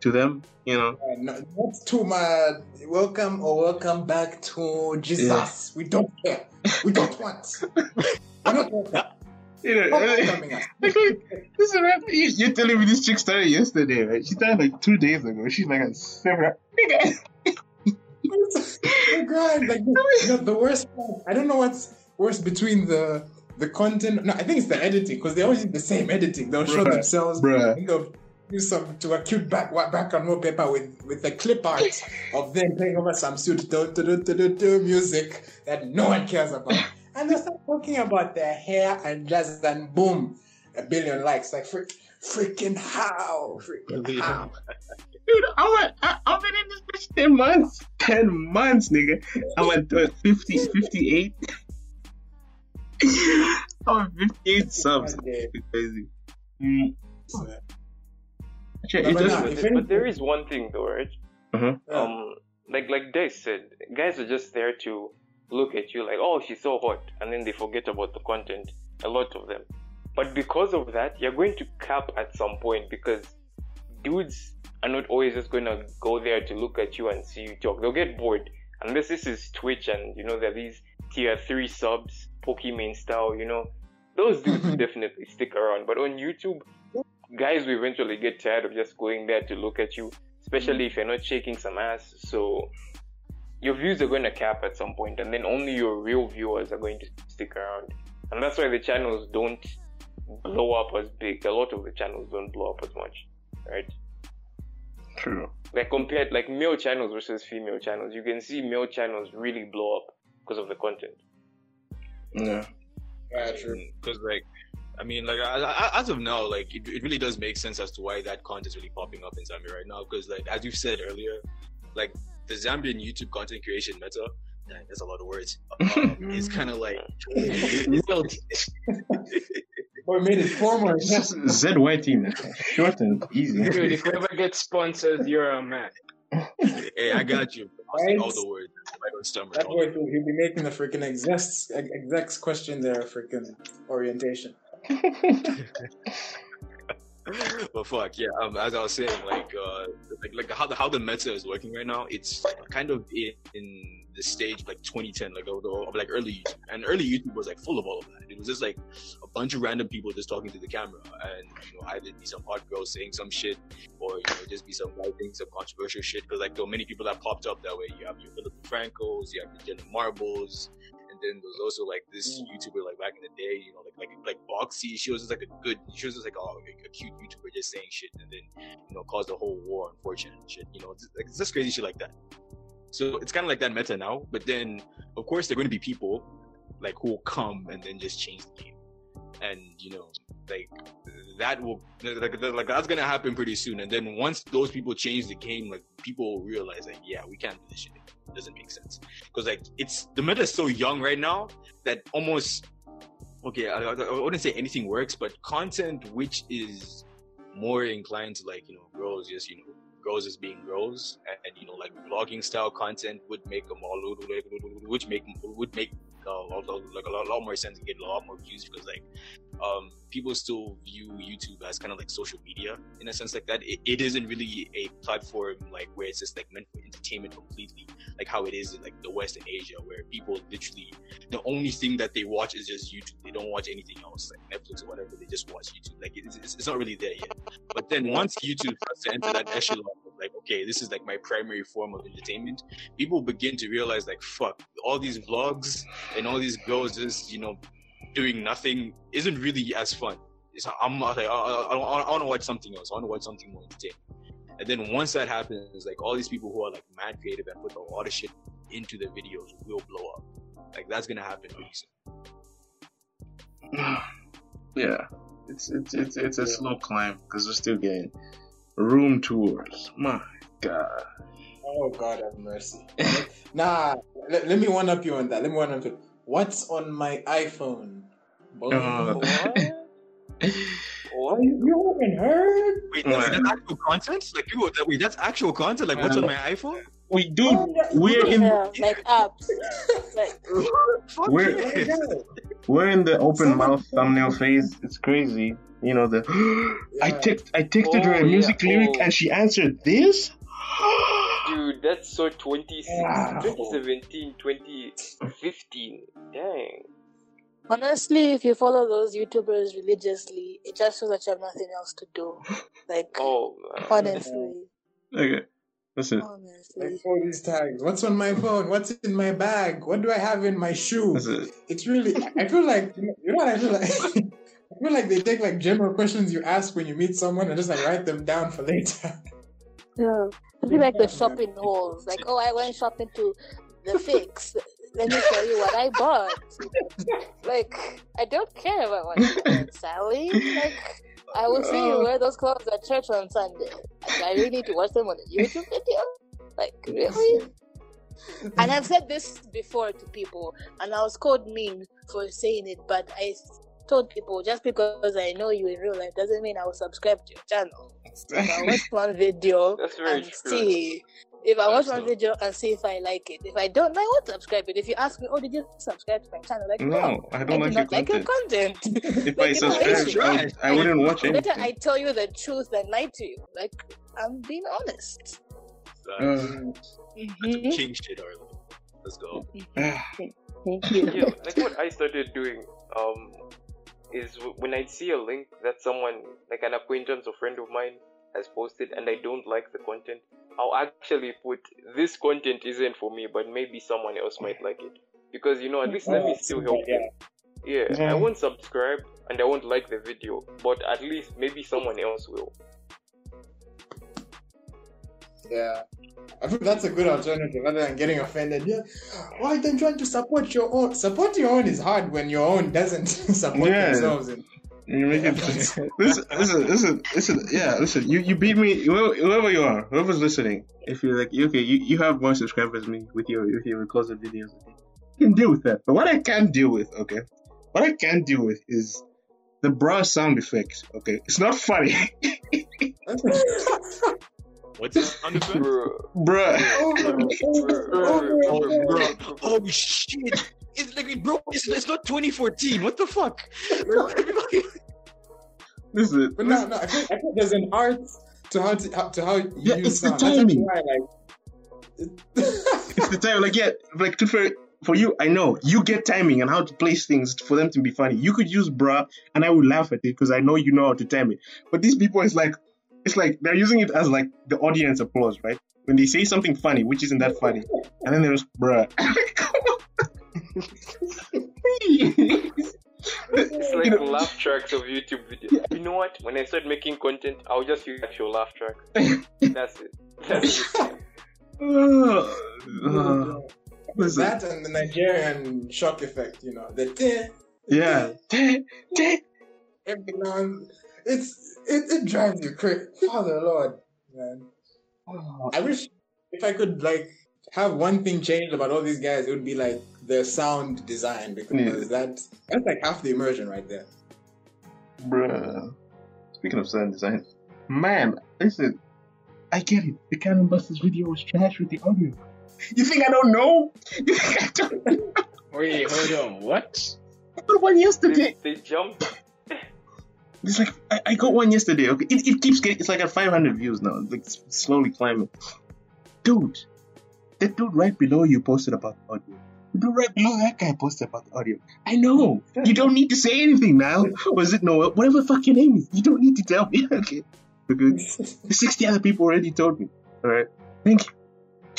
S3: to them, you know.
S4: No, not too much. Welcome or welcome back to Jesus. We don't care. We don't want. We're not welcome.
S3: You know, like, like, this is right. You, you're telling me this chick started yesterday, right? She started like two days ago. She's like a several.
S4: Oh God! Like the, the worst part. I don't know what's worse between the the content. No, I think it's the editing because they always use the same editing. They'll show
S3: Bruh,
S4: themselves.
S3: bruh.
S4: and They'll do some to a cute back back background wallpaper with with the clip art of them playing over some suit do, do, do, do, do, do, music that no one cares about, and they start talking about their hair and jazz, and boom, a billion likes. Like frick, freaking how, freaking how.
S3: Dude, I went, I, I've been in this bitch 10 months. 10 months, nigga. I'm at uh, 50, 58. I'm at 58 subs. It's crazy. Mm, actually, it
S4: but
S3: just,
S6: But,
S4: if
S6: there-
S4: any-
S6: but there is one thing though, right?
S3: uh-huh.
S6: Um, like like Dice said, guys are just there to look at you like, oh, she's so hot, and then they forget about the content. A lot of them. But because of that, you're going to cap at some point because dudes are not always just going to go there to look at you and see you talk. They'll get bored. Unless this is Twitch and, you know, there are these tier 3 subs, Pokemon style, you know. Those dudes definitely stick around. But on YouTube, guys will eventually get tired of just going there to look at you, especially if you're not shaking some ass. So your views are going to cap at some point, and then only your real viewers are going to stick around. And that's why the channels don't blow up as big. A lot of the channels don't blow up as much, right?
S3: True.
S6: Like compared, like male channels versus female channels, you can see male channels really blow up because of the content.
S3: Yeah.
S4: Yeah, true.
S5: Because like, I mean, like I, I, as of now, like it, it really does make sense as to why that content is really popping up in Zambia right now. Because like as you said earlier, like the Zambian YouTube content creation meta. Dang, that's a lot of words. Um, it's kind of like
S4: Boy, made it formal.
S3: It's just ZYT, man. Short and easy.
S7: Dude, if we ever get sponsors, you're a man.
S5: hey, I got you.
S4: Right?
S5: all the words. I don't stumble.
S4: That boy, he'll be making the freaking execs, execs question their freaking orientation.
S5: but fuck yeah um as i was saying like uh like, like how the how the meta is working right now it's kind of in, in the stage like 2010 like of, of like early youtube and early youtube was like full of all of that. It was just like a bunch of random people just talking to the camera and you know either be some hot girl saying some shit or you know just be some guy saying some controversial shit because like there were many people that popped up that way. You have your Philip DeFrancos you have your Jenna Marbles and then there's also like this mm-hmm. YouTuber like back in the day, you know, like like like Boxxy. She was just like a good, she was just like a, a cute YouTuber just saying shit, and then you know caused a whole war, unfortunate shit. You know, it's, like, it's just crazy shit like that. So it's kind of like that meta now. But then, of course, there are going to be people like who will come and then just change the game, and you know, like that will like, like that's gonna happen pretty soon. And then once those people change the game, like people will realize like, yeah, we can't do this shit. It doesn't make sense because like it's the meta is so young right now that almost okay, I, I, wouldn't say anything works, but content which is more inclined to like you know girls just you know girls as being girls and, and you know like vlogging style content would make them all which make would make uh, like a lot, a lot more sense and get a lot more views because like um people still view YouTube as kind of like social media in a sense like that. It, it isn't really a platform like where it's just like meant for entertainment completely, like how it is in like the West and Asia, where people literally the only thing that they watch is just YouTube. They don't watch anything else like Netflix or whatever. They just watch YouTube. Like it's, it's, it's not really there yet. But then once YouTube starts to enter that echelon of like, okay, this is like my primary form of entertainment, people begin to realize like, fuck, all these vlogs and all these girls just you know doing nothing isn't really as fun. It's, I'm like, I, I, I, I want to watch something else. I want to watch something more entertaining. And then once that happens, like all these people who are like mad creative and put a lot of shit into their videos will blow up. Like that's gonna happen pretty soon.
S3: yeah, it's it's it's it's a slow climb because we're still getting room tours. My God.
S4: Oh God have mercy. nah, let, let me one up you on that. Let me one up you. What's on my iPhone?
S3: Uh,
S6: What?
S4: You haven't heard?
S5: Wait, that's, that's actual content? Like people, that, wait, that's actual content. Like what's on my iPhone?
S3: we dude, we're in
S2: Yeah, like apps. like
S3: We're- we're in the open
S4: Someone-
S3: mouth thumbnail phase. It's crazy. You know the I
S4: Yeah.
S3: text I texted her
S6: Oh,
S3: a music
S6: yeah.
S3: lyric
S6: Oh.
S3: and she answered this.
S6: Dude, that's so 26,
S4: Wow.
S6: 2017, 2015. Dang.
S2: honestly, if you follow those YouTubers religiously, it just feels that you have nothing else to do. Like
S6: Oh, man.
S2: honestly,
S3: Okay, listen,
S2: honestly.
S4: Like all these tags. What's on my phone? What's in my bag? What do I have in my shoe?
S3: listen.
S4: It's really. I feel like you know what I feel like. I feel like they take like general questions you ask when you meet someone and just like write them down for later.
S2: Yeah. Feel like the shopping hauls. Like, oh, I went shopping to the fix. Let me tell you what I bought. Like, I don't care about what you bought, Sally. Like, I will see you wear those clothes at church on Sunday. Like, I really need to watch them on a YouTube video. Like, really? And I've said this before to people, and I was called mean for saying it, but I told people just because I know you in real life doesn't mean I will subscribe to your channel. If I watch one video
S6: That's very
S2: and
S6: true.
S2: see if I watch
S5: That's
S2: one
S5: true.
S2: video and see if I like it. If I don't, I won't subscribe it. If you ask me, oh, did you subscribe to my channel? Like, no,
S3: No, I
S2: I
S3: don't
S2: do
S3: like your
S2: not like your
S3: content.
S2: content.
S3: If
S2: Like,
S3: I
S2: you know,
S3: I, would- I wouldn't watch
S2: Better. I tell you the truth than lie to you. Like, I'm being honest.
S5: That's, that's some king shit, Harley. Let's go.
S2: Thank you.
S6: yeah, like what I started doing um is when I see a link that someone like an acquaintance or friend of mine has posted and I don't like the content, I'll actually put this content isn't for me, but maybe someone else might like it because you know at least let me still help them. Yeah, I won't subscribe and I won't like the video, but at least maybe someone else will.
S4: Yeah. I think that's a good alternative rather than getting offended. Yeah. Why then trying to support your own? Support your own is hard when your own doesn't support
S3: Yeah.
S4: themselves. And,
S3: You make it. listen, listen, listen, listen. Yeah, listen. You you beat me. Whoever, whoever you are, whoever's listening. If you're like okay, you, you have more subscribers than me with your with your closer videos. You can deal with that. But what I can't deal with, okay, what I can't deal with is the bruh sound effects. Okay, it's not funny,
S5: What's this on?
S6: Bruh.
S3: bruh.
S5: Oh, bro. Oh shit! It's like, bro, it's, it's not 2014. What the fuck? Everybody-
S3: Listen,
S4: but no, no. I think, I think there's an art to how to, how, to how you
S3: Yeah,
S4: use
S3: it's the
S4: sound. That's
S3: timing.
S4: why, like,
S3: it's the time. Like yeah, like to for for you, I know you get timing and how to place things for them to be funny. You could use bruh, and I would laugh at it because I know you know how to time it. But these people, it's like it's like they're using it as like the audience applause, right? When they say something funny, which isn't that funny, and then there's bruh.
S6: It's like
S3: You know-
S6: laugh tracks of YouTube videos. You know what? When I start making content, I'll just use actual laugh tracks. That's it. That's it.
S3: Uh, uh,
S4: that and the Nigerian shock effect. You know, the teh,
S3: yeah.
S4: every now and it's it, it drives you crazy. Father oh, Lord, man. I wish if I could like have one thing changed about all these guys, it would be like their sound design because
S3: Yeah.
S4: that that's like half the immersion right there.
S3: Bruh. Speaking of sound design, man, listen, I get it. The Cannon Busters video was trash with the audio. You think I don't know? You think I don't know?
S7: Wait, hold on. What?
S3: What got one yesterday.
S6: They, they jumped.
S3: It's like I, I got one yesterday. Okay, it, it keeps getting. It's like at 500 views now. It's like slowly climbing. Dude, that dude right below you posted about the audio. The dude right below that guy posted about the audio. I know. You don't need to say anything now. Was it Noah? Whatever the fuck your name is, you don't need to tell me. Okay. Okay. 60 other people already told me. All right. Thank you.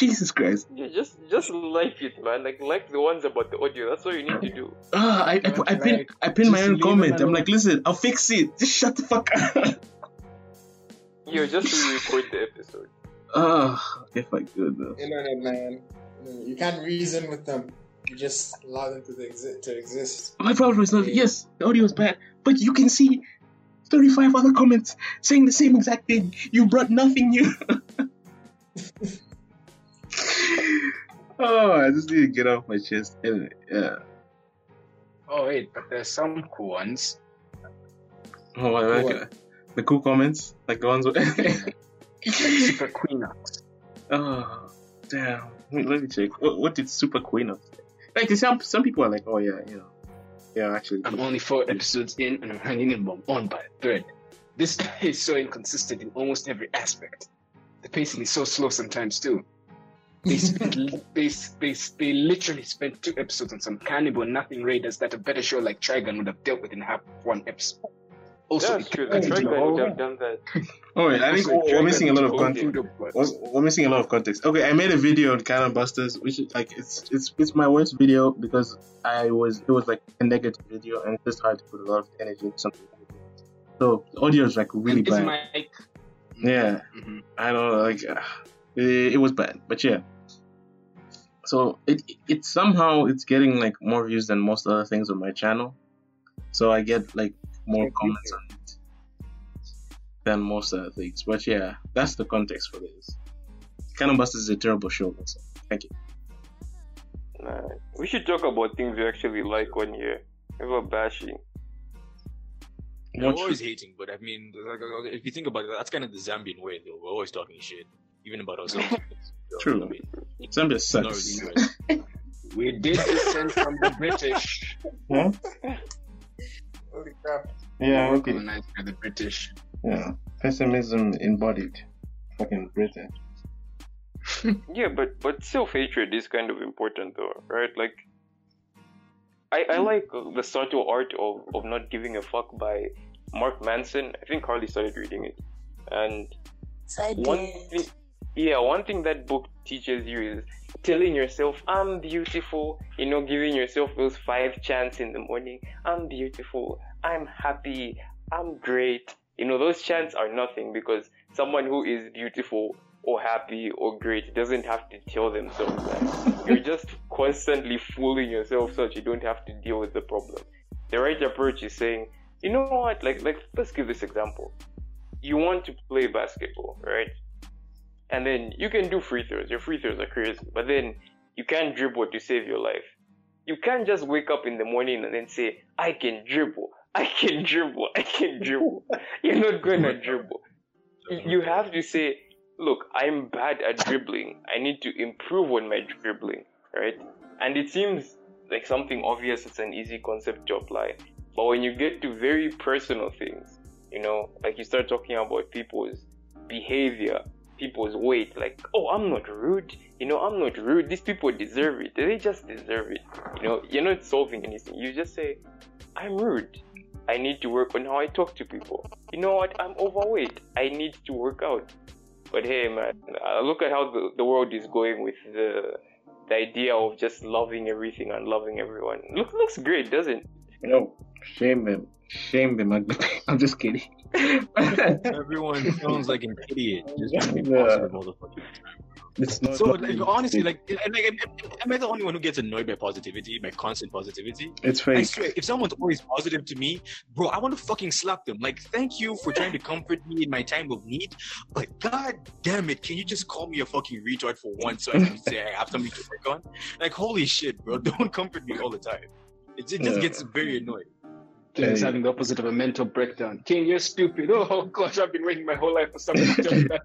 S3: Jesus Christ.
S6: Yeah, just just like it, man. Like like the ones about the audio. That's all you need to do.
S3: Ah, I I, put- I pin
S7: Like,
S3: I pin my own comment. I'm like, listen, I'll fix it. Just shut the fuck up.
S6: Yo, just re-record the episode.
S3: Ah, if I could though.
S4: Internet man, you can't reason with them. You just allow them to exist. To exist.
S3: My problem is not yes, the audio is bad, but you can see 35 other comments saying the same exact thing. You brought nothing new. oh, I just need to get off my chest. Anyway, yeah.
S7: Oh wait, but there's some cool ones.
S3: Oh, I like
S4: What?
S3: The cool comments, like the ones with.
S7: Like Super Queenox.
S3: oh, damn. Wait, let me check. What, what did Super Queen of? Like, some some people are like, oh yeah, you know, yeah, actually.
S7: I'm only four episodes in and I'm hanging in on by a thread. This is so inconsistent in almost every aspect. The pacing is so slow sometimes too. They spent, they, they, they literally spent two episodes on some cannibal nothing raiders that a better show like Trigun would have dealt with in half one episode. Also,
S6: That's
S7: it
S6: true.
S7: cut
S6: The
S7: into
S6: track
S7: the
S6: guy
S7: whole-
S6: would have done that.
S3: Oh, wait, I think we're, we're missing a lot of
S7: into the whole
S3: content.
S7: food of-
S3: We're, we're missing a lot of context. Okay, I made a video on Cannon Busters, which is like it's it's it's my worst video because I was it was like a negative video and it's just hard to put a lot of energy into something. negative. So the audio is like really
S7: And
S3: bad.
S7: my
S3: Yeah,
S7: Mhm.
S3: I don't know, like uh, it, it was bad, but yeah. So it it somehow it's getting like more views than most other things on my channel. So I get like more comments on it than most other things. But yeah, that's the context for this. Cannon Busters is a terrible show. That's uh, all. Thank you.
S6: Nah, we should talk about things we actually like one year. Never bashing.
S5: I'm
S3: What
S5: always hating, but I mean, like, like, if you think about it, that's kind of the Zambian way, though. We're always talking shit, even about ourselves. So,
S3: True.
S5: I mean,
S3: Zambia
S5: it's not
S3: sucks.
S5: really.
S7: We did descend from the British.
S3: Huh?
S4: Holy crap!
S3: Yeah, okay.
S7: Colonized by the British.
S3: Yeah, pessimism embodied. Fucking Britain.
S6: Yeah, but but self hatred is kind of important though, right? Like, I I like uh, the subtle art of of not giving a fuck by Mark Manson. I think Carly started reading it, and
S2: So I
S6: one
S2: did.
S6: thing, yeah, one thing that book teaches you is telling yourself, "I'm beautiful." You know, giving yourself those five chants in the morning. I'm beautiful. I'm happy. I'm great. You know, those chants are nothing because someone who is beautiful or happy or great doesn't have to tell themselves that. You're just constantly fooling yourself so that you don't have to deal with the problem. The right approach is saying, you know what, like, like, let's give this example. You want to play basketball, right? And then you can do free throws. Your free throws are crazy, but then you can't dribble to save your life. You can't just wake up in the morning and then say, I can dribble. I can dribble. I can dribble. You're not gonna dribble. You have to say, look, I'm bad at dribbling. I need to improve on my dribbling, right? And it seems like something obvious, it's an easy concept to apply. But when you get to very personal things, you know, like you start talking about people's behavior, people's weight, like, oh, I'm not rude, you know, I'm not rude. These people deserve it. They just deserve it. You know, you're not solving anything. You just say, I'm rude. I need to work on how I talk to people. You know what? I'm overweight. I need to work out. But hey, man, uh, look at how the, the world is going with the the idea of just loving everything and loving everyone. Look, looks great, doesn't it?
S3: No, shame them. Shame them. I'm I'm just kidding.
S5: Everyone sounds like an idiot. Just trying to be
S3: Yeah.
S5: positive all the fucking time.
S3: It's not.
S5: So, like, honestly, like, like, am, am I the only one who gets annoyed by positivity, by constant positivity?
S3: it's fake.
S5: I swear, if someone's always positive to me, bro, I want to fucking slap them. Like, thank you for trying to comfort me in my time of need, but god damn it, can you just call me a fucking retard for once so I can say I have something to work on? Like, holy shit, bro, don't comfort me all the time. It, it just
S3: Yeah.
S5: gets very annoying.
S7: He's
S3: Hey.
S7: having the opposite of a mental breakdown. King, you're stupid. Oh gosh, I've been waiting my whole life for someone to tell me that.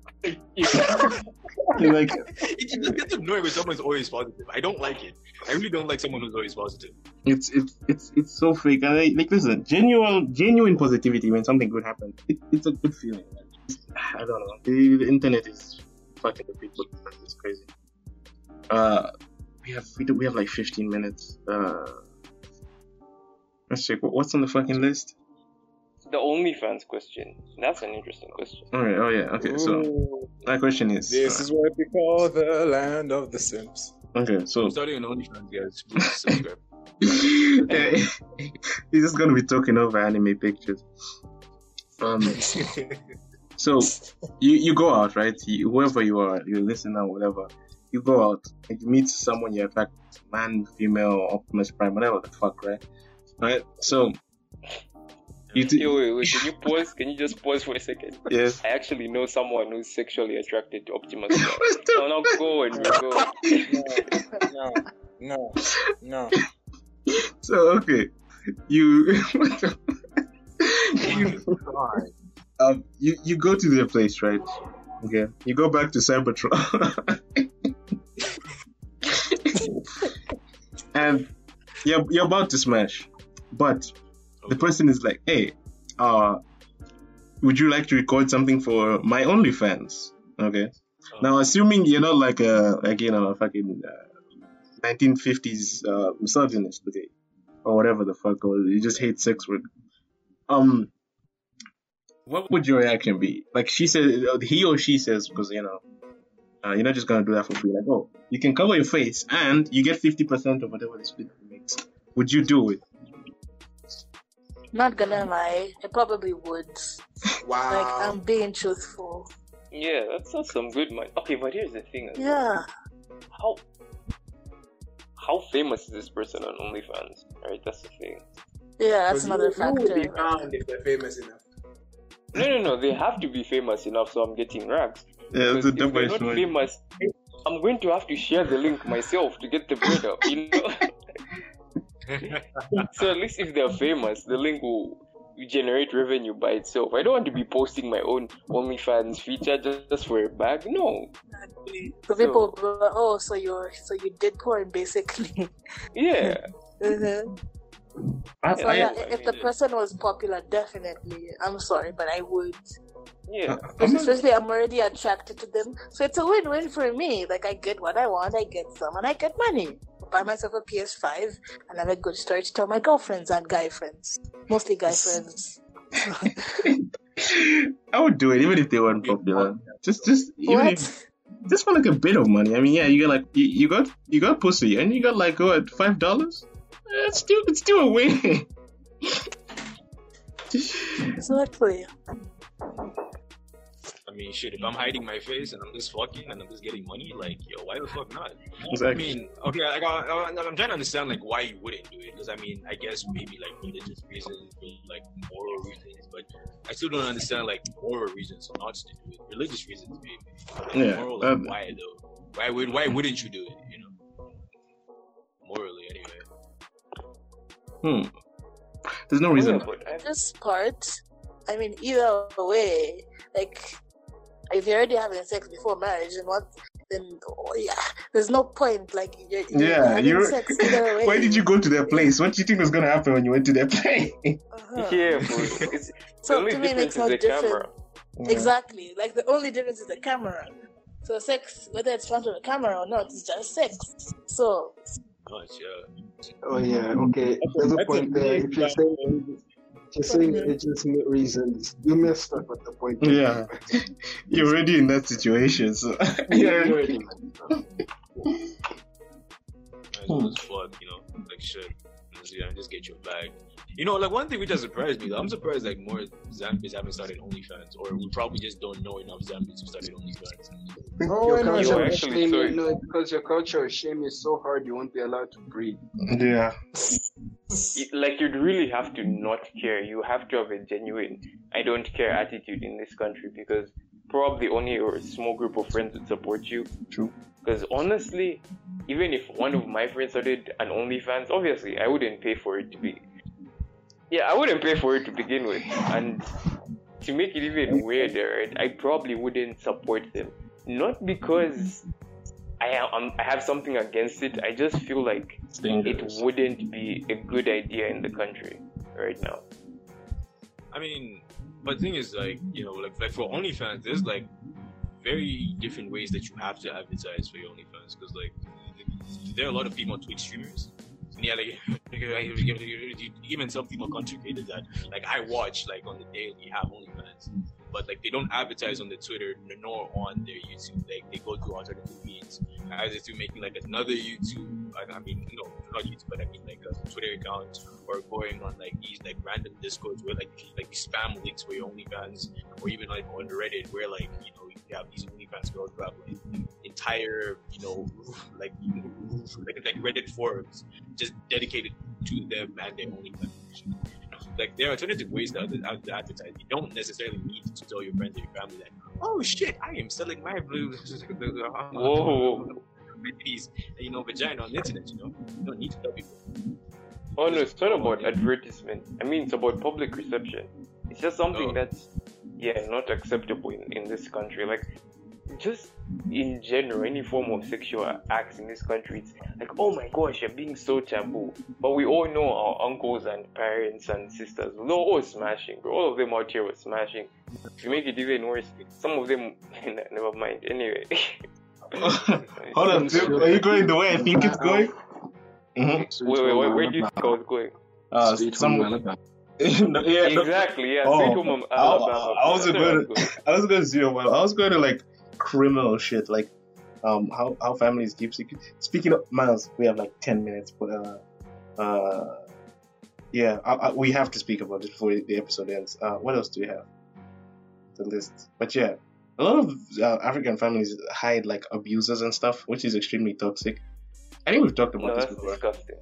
S7: You.
S3: You're like,
S5: It just gets annoying when someone's always positive. I don't like it. I really don't like someone who's always positive.
S3: it's it's it's it's so fake. And I, like, listen, genuine genuine positivity when something good happens. It, it's a good feeling. man. I don't know. The, the internet is fucking the people. It's crazy. Uh, we have we do we have like 15 minutes. Uh, let's check. What's on the fucking list?
S6: The OnlyFans question. That's an interesting question.
S3: All right. Oh yeah. Okay. So
S4: Ooh,
S3: my question is.
S4: this
S3: uh,
S4: is what we call the land of the Sims.
S3: okay. So
S5: I'm starting an OnlyFans, guys. Please subscribe.
S3: he's just gonna be talking over anime pictures. Um. So you you go out, right? You, whoever you are, you listen or whatever. You go out and you meet someone you attract, man, female, Optimus Prime, whatever the fuck, right? Right. So you
S6: wait, wait, can you pause? Can you just pause for a second?
S3: yes.
S6: I actually know someone who's sexually attracted to Optimus so now go and go.
S4: No, no, no.
S3: So okay, you you um you you go to their place, right? Okay, you go back to Cybertron, and you're you're about to smash, but the person is like, "Hey, uh, would you like to record something for my OnlyFans?" Okay. Now, assuming you're not like a like you know a fucking uh, 1950s uh, misogynist, okay, or whatever the fuck, or you just hate sex work. Um, what would your reaction be? Like she says, he or she says, because you know, uh, you're not just gonna do that for free. Like, oh, you can cover your face and you get 50% of whatever this video makes. Would you do it?
S2: Not gonna lie, I probably would.
S4: Wow.
S2: Like, I'm being truthful.
S6: Yeah, that's, that's some good money. Okay, but here's the thing.
S2: Yeah.
S6: How how famous is this person on OnlyFans? Right, that's the thing.
S2: Yeah, that's another
S4: you, you be
S2: factor.
S4: found if they're famous enough.
S6: No, no, no. They have to be famous enough, so I'm getting rags.
S3: Yeah,
S6: Because if they're not famous, I'm going to have to share the link myself to get the bread up. You know. so at least if they're famous, the link will generate revenue by itself. I don't want to be posting my own OnlyFans feature just, just for a bag. No.
S2: So people, go, oh, so you're, so you did porn, basically.
S6: Yeah.
S2: Mhm.
S3: I,
S2: So
S3: I,
S2: yeah,
S6: I
S2: if the
S6: mean,
S2: person was popular, definitely. I'm sorry, but I would.
S6: Yeah.
S3: I'm not-
S2: Especially, I'm already attracted to them, so it's a win-win for me. Like I get what I want, I get some, and I get money. Buy myself a PS5, and have a good story to tell my girlfriends and guy friends, mostly guy friends.
S3: I would do it even if they weren't popular. Just, just even
S2: What?
S3: if just for like a bit of money. I mean, yeah, you got like you, you got you got pussy and you got like what five dollars? Eh, it's still it's still a win.
S2: Exactly.
S5: I mean, shit, if I'm hiding my face and I'm just fucking and I'm just getting money, like, yo, why the fuck not? I mean, okay, like, I, I, I'm trying to understand, like, why you wouldn't do it. Because, I mean, I guess maybe, like, religious reasons, maybe, like, moral reasons. But I still don't understand, like, moral reasons or not to do it. Religious reasons, maybe. Like,
S3: Yeah,
S5: Moral, like,
S3: um,
S5: why, though? Why, would, why wouldn't you do it, you know? Morally, anyway.
S3: Hmm. There's no reason.
S6: but
S2: This part, I mean, either way, like, if you're already having sex before marriage, and what, then oh, yeah, there's no point. Like, you're, you're
S3: Yeah, you're.
S2: sex either way.
S3: Why did you go to their place? What do you think was gonna happen when you went to their place?
S2: Uh-huh.
S6: yeah, but it's, the
S2: So
S6: only
S2: to me, it makes no difference.
S6: camera.
S2: Exactly. Like the only difference is the camera. So sex, whether it's front of the camera or not, it's just sex. So
S5: Much, yeah.
S7: Oh yeah, okay. There's a point there. If you're saying, if you're saying legitimate reasons, you messed up at the point.
S3: Yeah. You're already in that situation, so
S7: yeah, you already.
S5: As well as fuck, you know? Like, shit. you know, just get your bag. You know, like one thing which has surprised me, I'm surprised like more Zambians haven't started OnlyFans, or we probably just don't know enough Zambians who started OnlyFans.
S4: Oh,
S7: Your
S4: I know.
S6: Yo, actually,
S7: shame,
S6: sorry.
S7: no, because your culture of shame is so hard, you won't be allowed to breathe.
S3: Yeah.
S6: It- like you'd really have to not care. You have to have a genuine I don't care attitude in this country because probably only a small group of friends would support you.
S3: True.
S6: Because honestly, even if one of my friends started an OnlyFans, obviously I wouldn't pay for it to be. Yeah, I wouldn't pay for it to begin with, and to make it even weirder, right, I probably wouldn't support them. Not because I am um, I'm- have something against it. I just feel like it wouldn't be a good idea in the country right now.
S5: I mean, but the thing is, like, you know, like, like for OnlyFans, there's like very different ways that you have to advertise for your OnlyFans because, like, there are a lot of female Twitch streamers. And yeah, like, even some people creators that, like, I watch, like, on the daily have OnlyFans. But, like, they don't advertise on the Twitter nor on their YouTube. Like, they go through alternative means. Either through making, like, another YouTube, I, I mean, no, not YouTube, but I mean, like, a Twitter account or going on like these like random discords where like like spam links for your OnlyFans or even like on Reddit where like you know you have these OnlyFans girls who have like entire you know like like like Reddit forums just dedicated to them and their OnlyFans. Like there are alternative ways to, ad- to advertise. You don't necessarily need to tell your friends or your family that, oh shit, I am selling my blue
S6: Whoa.
S5: these you know vagina on the internet. You know, you don't need to tell people.
S6: Oh no, it's not about advertisement. I mean, it's about public reception. It's just something
S5: Oh.
S6: that's, yeah, not acceptable in, in this country. Like, just in general, any form of sexual acts in this country, it's like, oh my gosh, you're being so taboo. But we all know our uncles and parents and sisters, they're all smashing. All of them out here were smashing. To make it even worse, some of them, never mind. Anyway.
S3: Hold on, dude. Are you going the way I think it's going? Mm-hmm.
S6: Wait, wait, wait, where do you think I was going?
S3: Uh,
S7: Sweet
S3: some,
S7: home Alabama.
S3: no, yeah,
S6: Exactly, yeah.
S3: Oh, I-
S6: Alabama.
S3: I
S6: That's where
S3: going
S6: was
S3: I was going to zero one. I was going to like criminal shit, like um how how families keep secret. Speaking of Miles, we have like ten minutes, but uh uh yeah, I, I, we have to speak about it before the episode ends. Uh, what else do we have? The list, but yeah, a lot of uh, African families hide like abusers and stuff, which is extremely toxic. I think we've talked about
S6: No,
S3: this before.
S6: disgusting.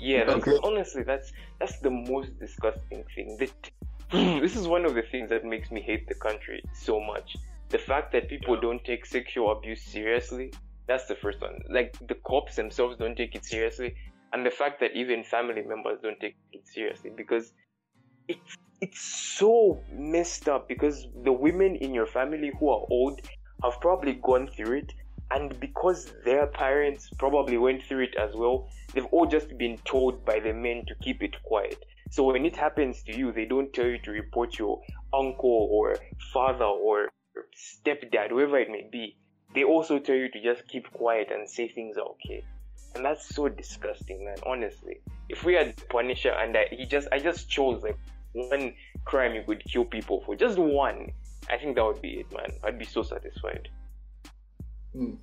S6: Yeah, that's
S7: Okay.
S6: honestly that's that's the most disgusting thing. That this is one of the things that makes me hate the country so much. The fact that people don't take sexual abuse seriously. That's the first one. Like the cops themselves don't take it seriously, and the fact that even family members don't take it seriously because it's it's so messed up because the women in your family who are old have probably gone through it and because their parents probably went through it as well they've all just been told by the men to keep it quiet. So when it happens to you they don't tell you to report your uncle or father or stepdad whoever it may be. They also tell you to just keep quiet and say things are okay. And that's so disgusting man honestly. If we had punisher and I, he just i just chose like one crime you could kill people for. Just one. I think that would be it man. I'd be so satisfied
S4: Hmm.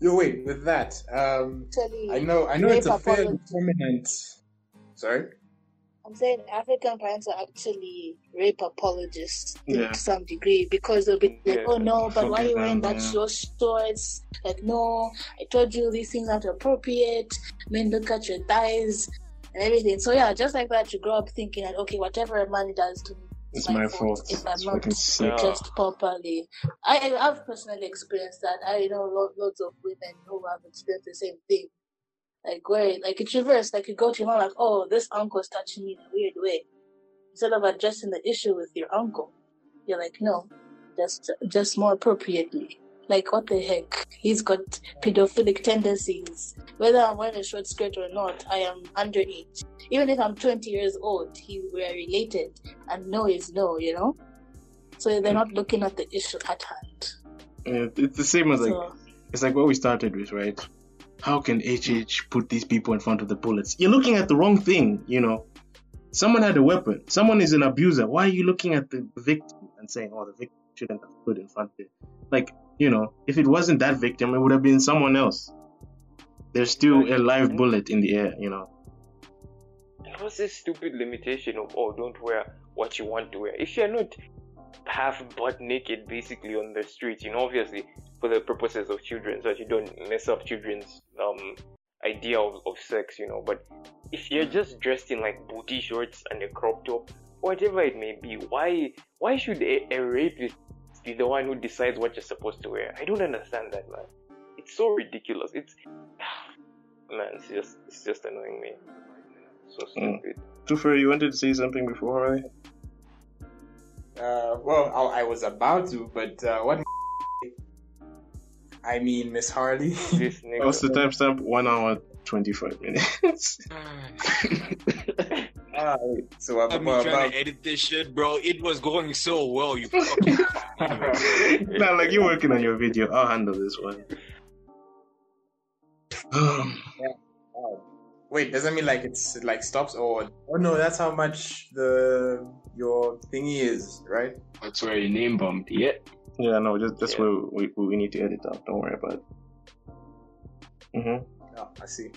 S4: Yo, wait. With that, um,
S2: Actually,
S4: I know, I know it's a fairly
S2: apology.
S4: prominent. Sorry.
S2: I'm saying African parents are actually rape apologists
S3: Yeah.
S2: to some degree because they'll be like,
S6: Yeah.
S2: "Oh no, but why are you
S3: Fucking
S2: wearing
S3: hell,
S2: that
S3: yeah.
S2: short shorts?" Like, no, I told you these things aren't appropriate. Men look at your thighs and everything. So yeah, just like that, you grow up thinking that okay, whatever a man does to me,
S3: It's my fault.
S2: if I'm not dressed properly. I I've personally experienced that. I know lo- loads of women who have experienced the same thing. Like where like it's reversed. Like you go to your mom like, oh, this uncle's touching me in a weird way. Instead of addressing the issue with your uncle, you're like, no, just just more appropriately. Like what the heck? He's got pedophilic tendencies. Whether I'm wearing a short skirt or not, I am underage. Even if I'm 20 years old, he we're related, and no is no, you know. So they're not looking at the issue at hand.
S3: Yeah, it's the same as like
S2: So
S3: it's like what we started with, right? How can HH put these people in front of the bullets? You're looking at the wrong thing, you know. Someone had a weapon. Someone is an abuser. Why are you looking at the victim and saying, "Oh, the victim shouldn't have put in front of it"? Like, you know, if it wasn't that victim, it would have been someone else. There's still a live bullet in the air, you know.
S6: was this stupid limitation of oh don't wear what you want to wear. If you're not half butt naked basically on the street, you know, obviously for the purposes of children, so that you don't mess up children's um idea of, of sex, you know. But if you're just dressed in like booty shorts and a crop top, whatever it may be, why why should a, a rapist be the one who decides what you're supposed to wear? I don't understand that, man. It's so ridiculous. It's man, it's just it's just annoying me. So
S3: Mm.
S6: stupid.
S3: Tufer, you wanted to say something before, right?
S4: Uh, well, I, I was about to, but uh, what? I mean, Miss Harley.
S6: This nigga.
S3: What's the timestamp? One hour, 25 minutes.
S4: Ah, wait, so I'm
S5: I've been
S4: about,
S5: trying to edit this shit, bro. It was going so well. You fucking.
S3: nah, like you're working on your video. I'll handle this one.
S4: wait, doesn't mean like it's it, like stops or oh no, that's how much the your thingy is, right?
S7: That's where your name bumped. Yeah.
S3: yeah, no, just that's
S6: Yeah.
S3: where we, we need to edit out. Don't worry about it. Mm-hmm.
S4: Oh, I see.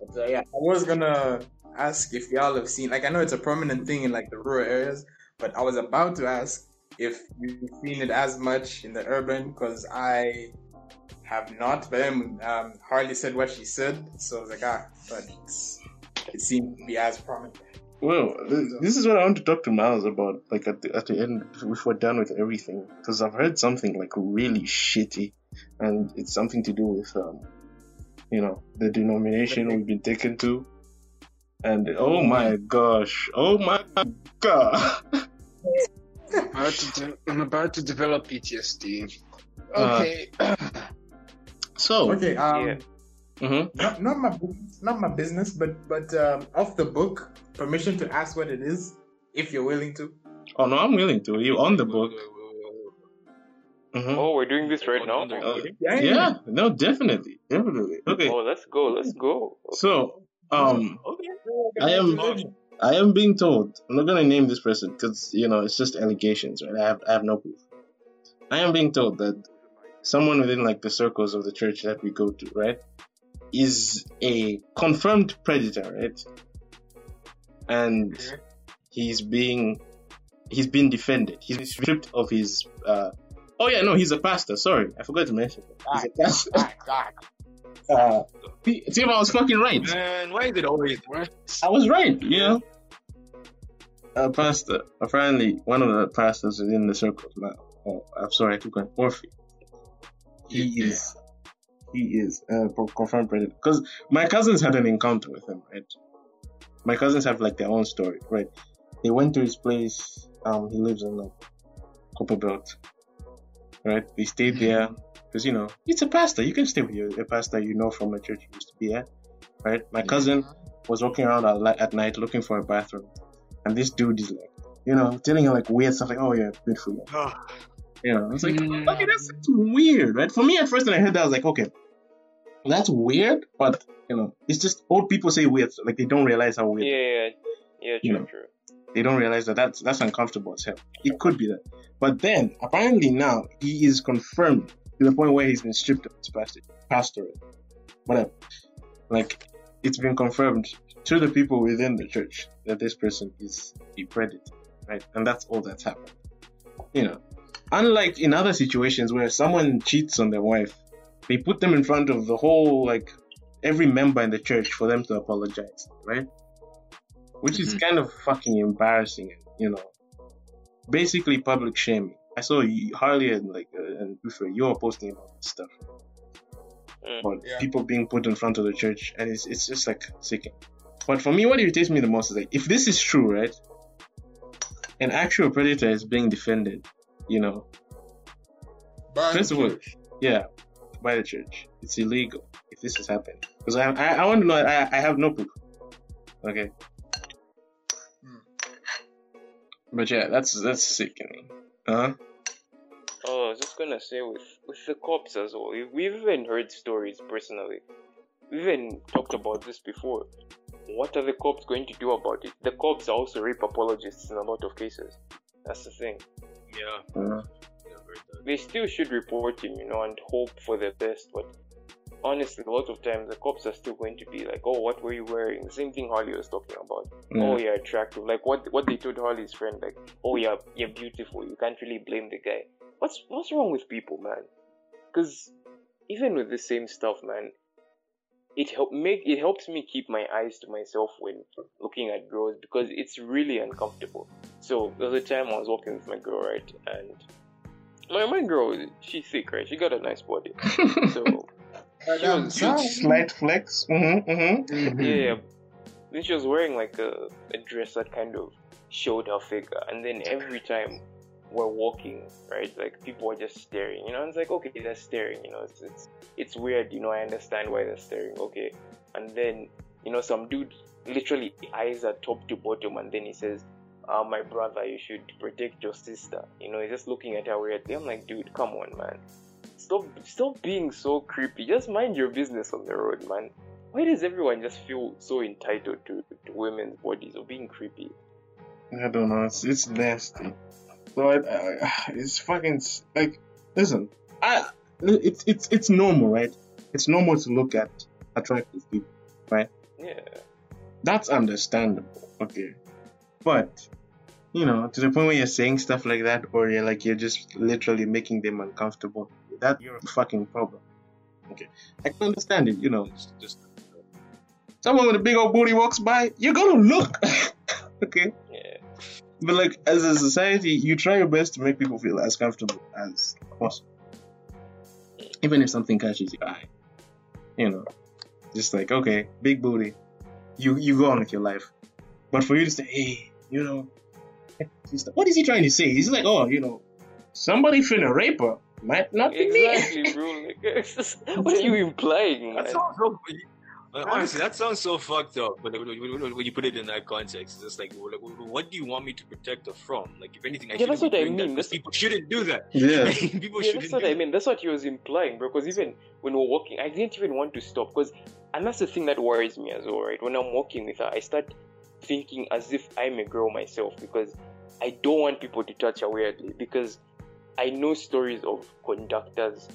S4: But uh, yeah, I was gonna ask if y'all have seen like I know it's a prominent thing in like the rural areas, but I was about to ask if you've seen it as much in the urban because I have not. But then um, Harley said what she said, so I was like ah, but it seemed to be as prominent.
S3: Well, this is what I want to talk to Miles about. Like at the at the end, if we're done with everything, because I've heard something like really shitty, and it's something to do with um, you know, the denomination we've been taken to, and oh my gosh, oh my god.
S7: About to de- I'm about to develop PTSD.
S3: Uh,
S7: Okay.
S3: So,
S4: Okay, um,
S6: Yeah.
S3: mhm.
S4: not, not my bu- not my business, but but um, off the book, permission to ask what it is if you're willing to.
S3: oh no, I'm willing to. You on the book? Mhm.
S6: Oh, we're doing this right now.
S3: Uh,
S4: Yeah,
S3: yeah, no, definitely, definitely. Okay,
S6: Oh, let's go. Let's go.
S3: so um,
S5: Okay.
S3: I am I am being told I'm not gonna name this person because you know it's just allegations, right? I have I have no proof. I am being told that someone within like the circles of the church that we go to, right, is a confirmed predator, right? And he's being he's been defended. He's been stripped of his uh oh yeah, no, he's a pastor. Sorry, I forgot to mention. He's a pastor. Uh, see if I was fucking right.
S5: Man, why is it always? Right?
S3: I was right, you know. A pastor, apparently one of the pastors within the circle. Now, oh, I'm sorry, I took an Orphe. He is, he is uh, confirmed predator. Because my cousins had an encounter with him, right? My cousins have like their own story, right? They went to his place. Um, he lives in like Copperbelt, right? They stayed there because you know it's a pastor. You can stay with your, a pastor you know from a church you used to be at, right? My cousin was walking around at, at night looking for a bathroom, and this dude is like, you know, telling him like weird stuff like, "Oh yeah, good for you." You know, it's like,
S7: Mm.
S3: okay, that's weird, right? For me, at first, when I heard that, I was like, okay, that's weird, but you know, it's just old people say weird, like they don't realize how weird.
S6: Yeah, yeah, yeah.
S3: You know.
S6: true.
S3: They don't realize that that's that's uncomfortable as hell. It could be that, but then apparently now he is confirmed to the point where he's been stripped of his pastor, pastorate, whatever. Like it's been confirmed to the people within the church that this person is a predator, right? And that's all that's happened. You know, unlike in other situations where someone cheats on their wife, they put them in front of the whole like every member in the church for them to apologize, right? Which is kind of fucking embarrassing, you know. Basically, public shaming. I saw you, Harley and like uh, and Buffer, you were posting about this stuff
S6: Mm.
S3: about
S4: Yeah.
S3: people being put in front of the church, and it's it's just like sickening. But for me, what irritates me the most is like if this is true, right? An actual predator is being defended, you know. First of all, yeah, by the church, it's illegal if this has happened Because I, I I want to know. I I have no proof. Okay. But yeah, that's that's sickening. Uh huh.
S6: Oh, I was just gonna say with with the cops as well. we- We've even heard stories personally. We've even talked about this before. What are the cops going to do about it? The cops are also rape apologists in a lot of cases. That's the thing.
S5: Yeah. Yeah.
S6: They still should report him, you know, and hope for the best. But honestly, a lot of times the cops are still going to be like, "Oh, what were you wearing?" The same thing Harley was talking about.
S3: Mm.
S6: Oh, you're attractive. Like what what they told Harley's friend, like, "Oh, yeah, you're beautiful. You can't really blame the guy." What's what's wrong with people, man? Because even with the same stuff, man, it help make it helps me keep my eyes to myself when looking at girls because it's really uncomfortable. So there was a time I was walking with my girl, right, and my my girl, she's thick, right? She got a nice body, so she was, she
S3: Slight flex. Mm-hmm, mm-hmm.
S6: yeah. Then she was wearing like a, a dress that kind of showed her figure, and then every time we're walking, right, like people are just staring, you know. And it's like, okay, they're staring, you know. It's it's it's weird, you know. I understand why they're staring, okay. And then you know, some dude literally eyes her top to bottom, and then he says, uh, "My brother, you should protect your sister." You know, he's just looking at her weirdly. I'm like, dude, come on, man. Stop, stop being so creepy. Just mind your business on the road, man. Why does everyone just feel so entitled to, to women's bodies or being creepy?
S3: I don't know. It's it's nasty. So I, I, it's fucking like listen. I it's it's it's normal, right? It's normal to look at attractive people, right?
S6: Yeah.
S3: That's understandable, okay. But you know, to the point where you're saying stuff like that, or you're like you're just literally making them uncomfortable. That's your fucking problem. Okay, I can understand it. You know,
S5: Just, just
S3: someone with a big old booty walks by, you're gonna look. okay.
S6: Yeah.
S3: But like as a society, you try your best to make people feel as comfortable as possible. Even if something catches your eye. You know. Just like, okay, big booty. You you go on with your life. But for you to say, hey, you know, what is he trying to say? He's like, oh, you know, somebody finna rape her. Might not be me.
S6: Exactly, bro. Like, it's just- what are you implying, man?
S5: that sounds so. Honestly, that sounds so fucked up. But when, when, when you put it in that context, it's just like, what do you want me to protect her from? Like, if anything, I
S6: Yeah,
S5: shouldn't
S6: that's what I
S5: doing that
S6: mean.
S5: because
S6: That's-
S5: people shouldn't do that.
S3: Yeah.
S5: people
S6: Yeah,
S5: shouldn't
S6: that's what
S5: do
S6: I
S5: that.
S6: mean. That's what he was implying, bro. Because even when we're walking, I didn't even want to stop. Because, and that's the thing that worries me as well, right? When I'm walking with her, I start thinking as if I'm a girl myself because I don't want people to touch her weirdly. Because I know stories of conductors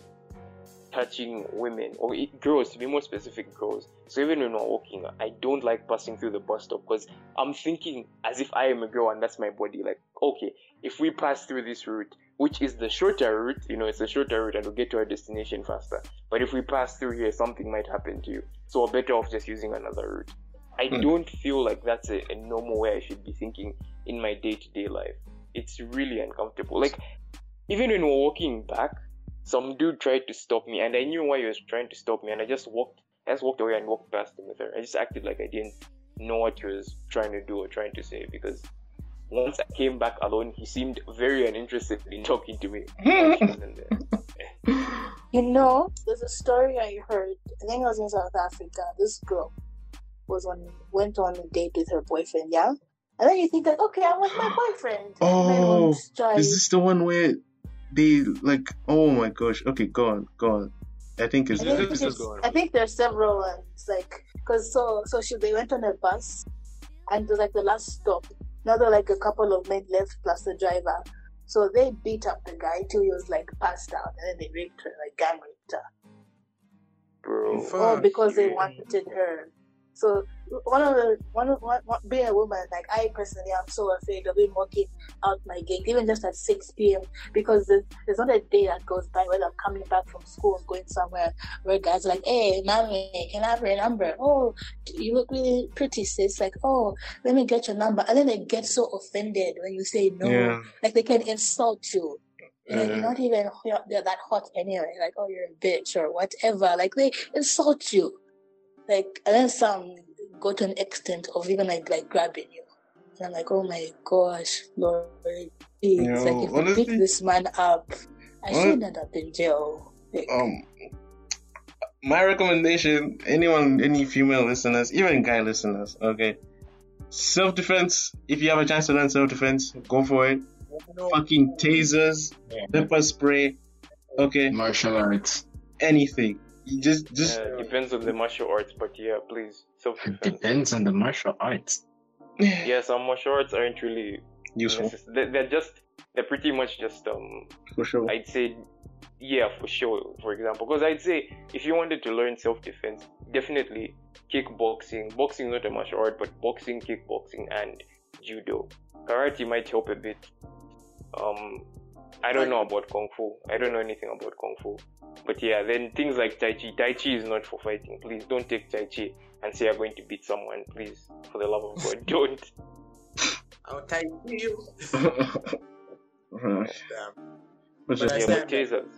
S6: touching women or girls, to be more specific, girls. So even when we're walking, I don't like passing through the bus stop because I'm thinking as if I am a girl and that's my body. Like, okay, if we pass through this route, which is the shorter route, you know, it's a shorter route and we'll get to our destination faster. But if we pass through here, something might happen to you. So we're better off just using another route. I
S3: Hmm.
S6: don't feel like that's a, a normal way I should be thinking in my day to day life. It's really uncomfortable. Like, even when we're walking back, some dude tried to stop me, and I knew why he was trying to stop me, and I just walked, I just walked away and walked past him with her. I just acted like I didn't know what he was trying to do or trying to say because once I came back alone, he seemed very uninterested in talking to me. when she wasn't there.
S2: You know, there's a story I heard. I think it was in South Africa. This girl was on went on a date with her boyfriend, yeah. And then you think that okay, I'm with my boyfriend.
S3: Oh,
S2: Men won't try-
S3: Is this the one where they like? Oh my gosh. Okay, go on, go on. I think it's.
S2: I think,
S5: This is
S2: it's-
S5: going
S2: I think there's several ones, like, cause so so she they went on a bus, and it was like the last stop. Another like a couple of men left plus the driver. So they beat up the guy till he was like passed out, and then they raped her, like gang raped her.
S6: Bro.
S2: all
S3: Fuck
S2: because they wanted her. So one of the one of one, one, being a woman, like I personally, I'm so afraid of even walking out my gate, even just at 6 p.m. Because there's, there's not a day that goes by when I'm coming back from school and going somewhere where guys are like, "Hey, mommy, can I have your number? Oh, you look really pretty, sis. Like, oh, let me get your number." And then they get so offended when you say no,
S3: Yeah.
S2: like they can insult you.
S3: Yeah.
S2: you're not even they're that hot anyway. Like, oh, you're a bitch or whatever. Like they insult you. Like, and then some go to an extent of even like like grabbing you. And I'm like, oh my gosh, Lord, please.
S3: Yo,
S2: like, if you
S3: honestly-
S2: pick this man up, I
S3: Hon-
S2: should end up in jail. Like,
S3: Um, my recommendation: anyone, any female listeners, even guy listeners, okay. Self defense. If you have a chance to learn self defense, go for it. Fucking tasers, pepper spray, okay,
S7: Martial arts.
S3: anything. You just, just
S6: Yeah, depends on the martial arts, but yeah, please self defense.
S7: Depends on the martial arts.
S6: yeah, some martial arts aren't really
S3: useful
S6: necess- they- They're just they're pretty much just um
S3: for sure.
S6: I'd say yeah, for sure. For example, because I'd say if you wanted to learn self-defense, definitely kickboxing. Boxing not a martial art, but boxing, kickboxing, and judo. Karate might help a bit. Um, I don't know about kung fu. I don't know anything about kung fu. But yeah, then things like tai chi. Tai chi is not for fighting. Please don't take tai chi and say you're going to beat someone. Please, for the love of God, don't.
S4: I'll take you.
S3: Right.
S4: Damn.
S3: But
S4: But I
S6: Yeah,
S4: stand
S6: but tasers,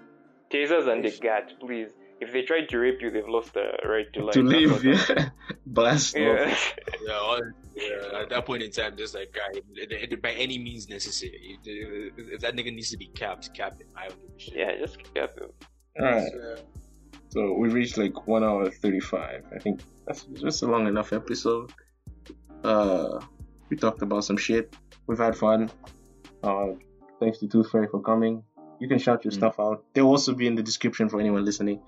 S6: tasers and the gat, please. If they try to rape you, they've lost the right to life.
S3: to
S6: That's
S3: leave,
S6: what-
S3: yeah. Blast.
S6: Yeah.
S5: Yeah, yeah, at that point in time, just like, guy, it- it- by any means necessary. If, if that nigga needs to be capped, cap him. I don't give a shit.
S6: yeah, just cap him.
S3: Alright.
S4: Yeah.
S3: So we reached like one hour thirty five. I think that's just a long enough episode. Uh we talked about some shit. We've had fun. Uh thanks to Tooth Fairy for coming. You can shout your
S5: Mm.
S3: stuff out. They'll also be in the description for anyone listening.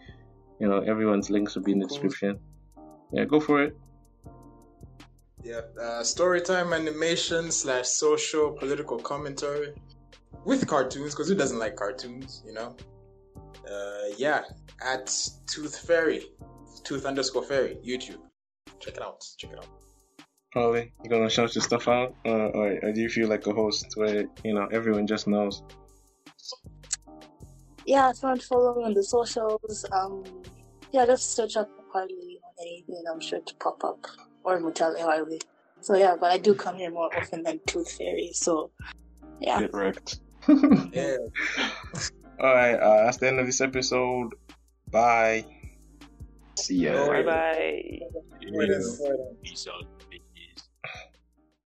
S3: You know, everyone's links will be in the description. Yeah, go for it.
S4: Yeah, uh, storytime animation slash social political commentary with cartoons because who doesn't like cartoons, you know? Uh, yeah, at Tooth Fairy, Tooth underscore Fairy, YouTube. Check it out. Check it out.
S3: Probably. You gonna shout your stuff out? Uh, or, or do you feel like a host where, you know, everyone just knows?
S2: Yeah, if you want to follow me on the socials, um, yeah, just search up Harley on anything. I'm sure to pop up or Mutale Harley. So yeah, but I do come here more often than Tooth Fairy. So yeah,
S7: Get wrecked.
S4: Yeah.
S3: Alright, uh, that's the end of this episode. Bye.
S7: See ya.
S6: Bye bye.
S5: Peace out.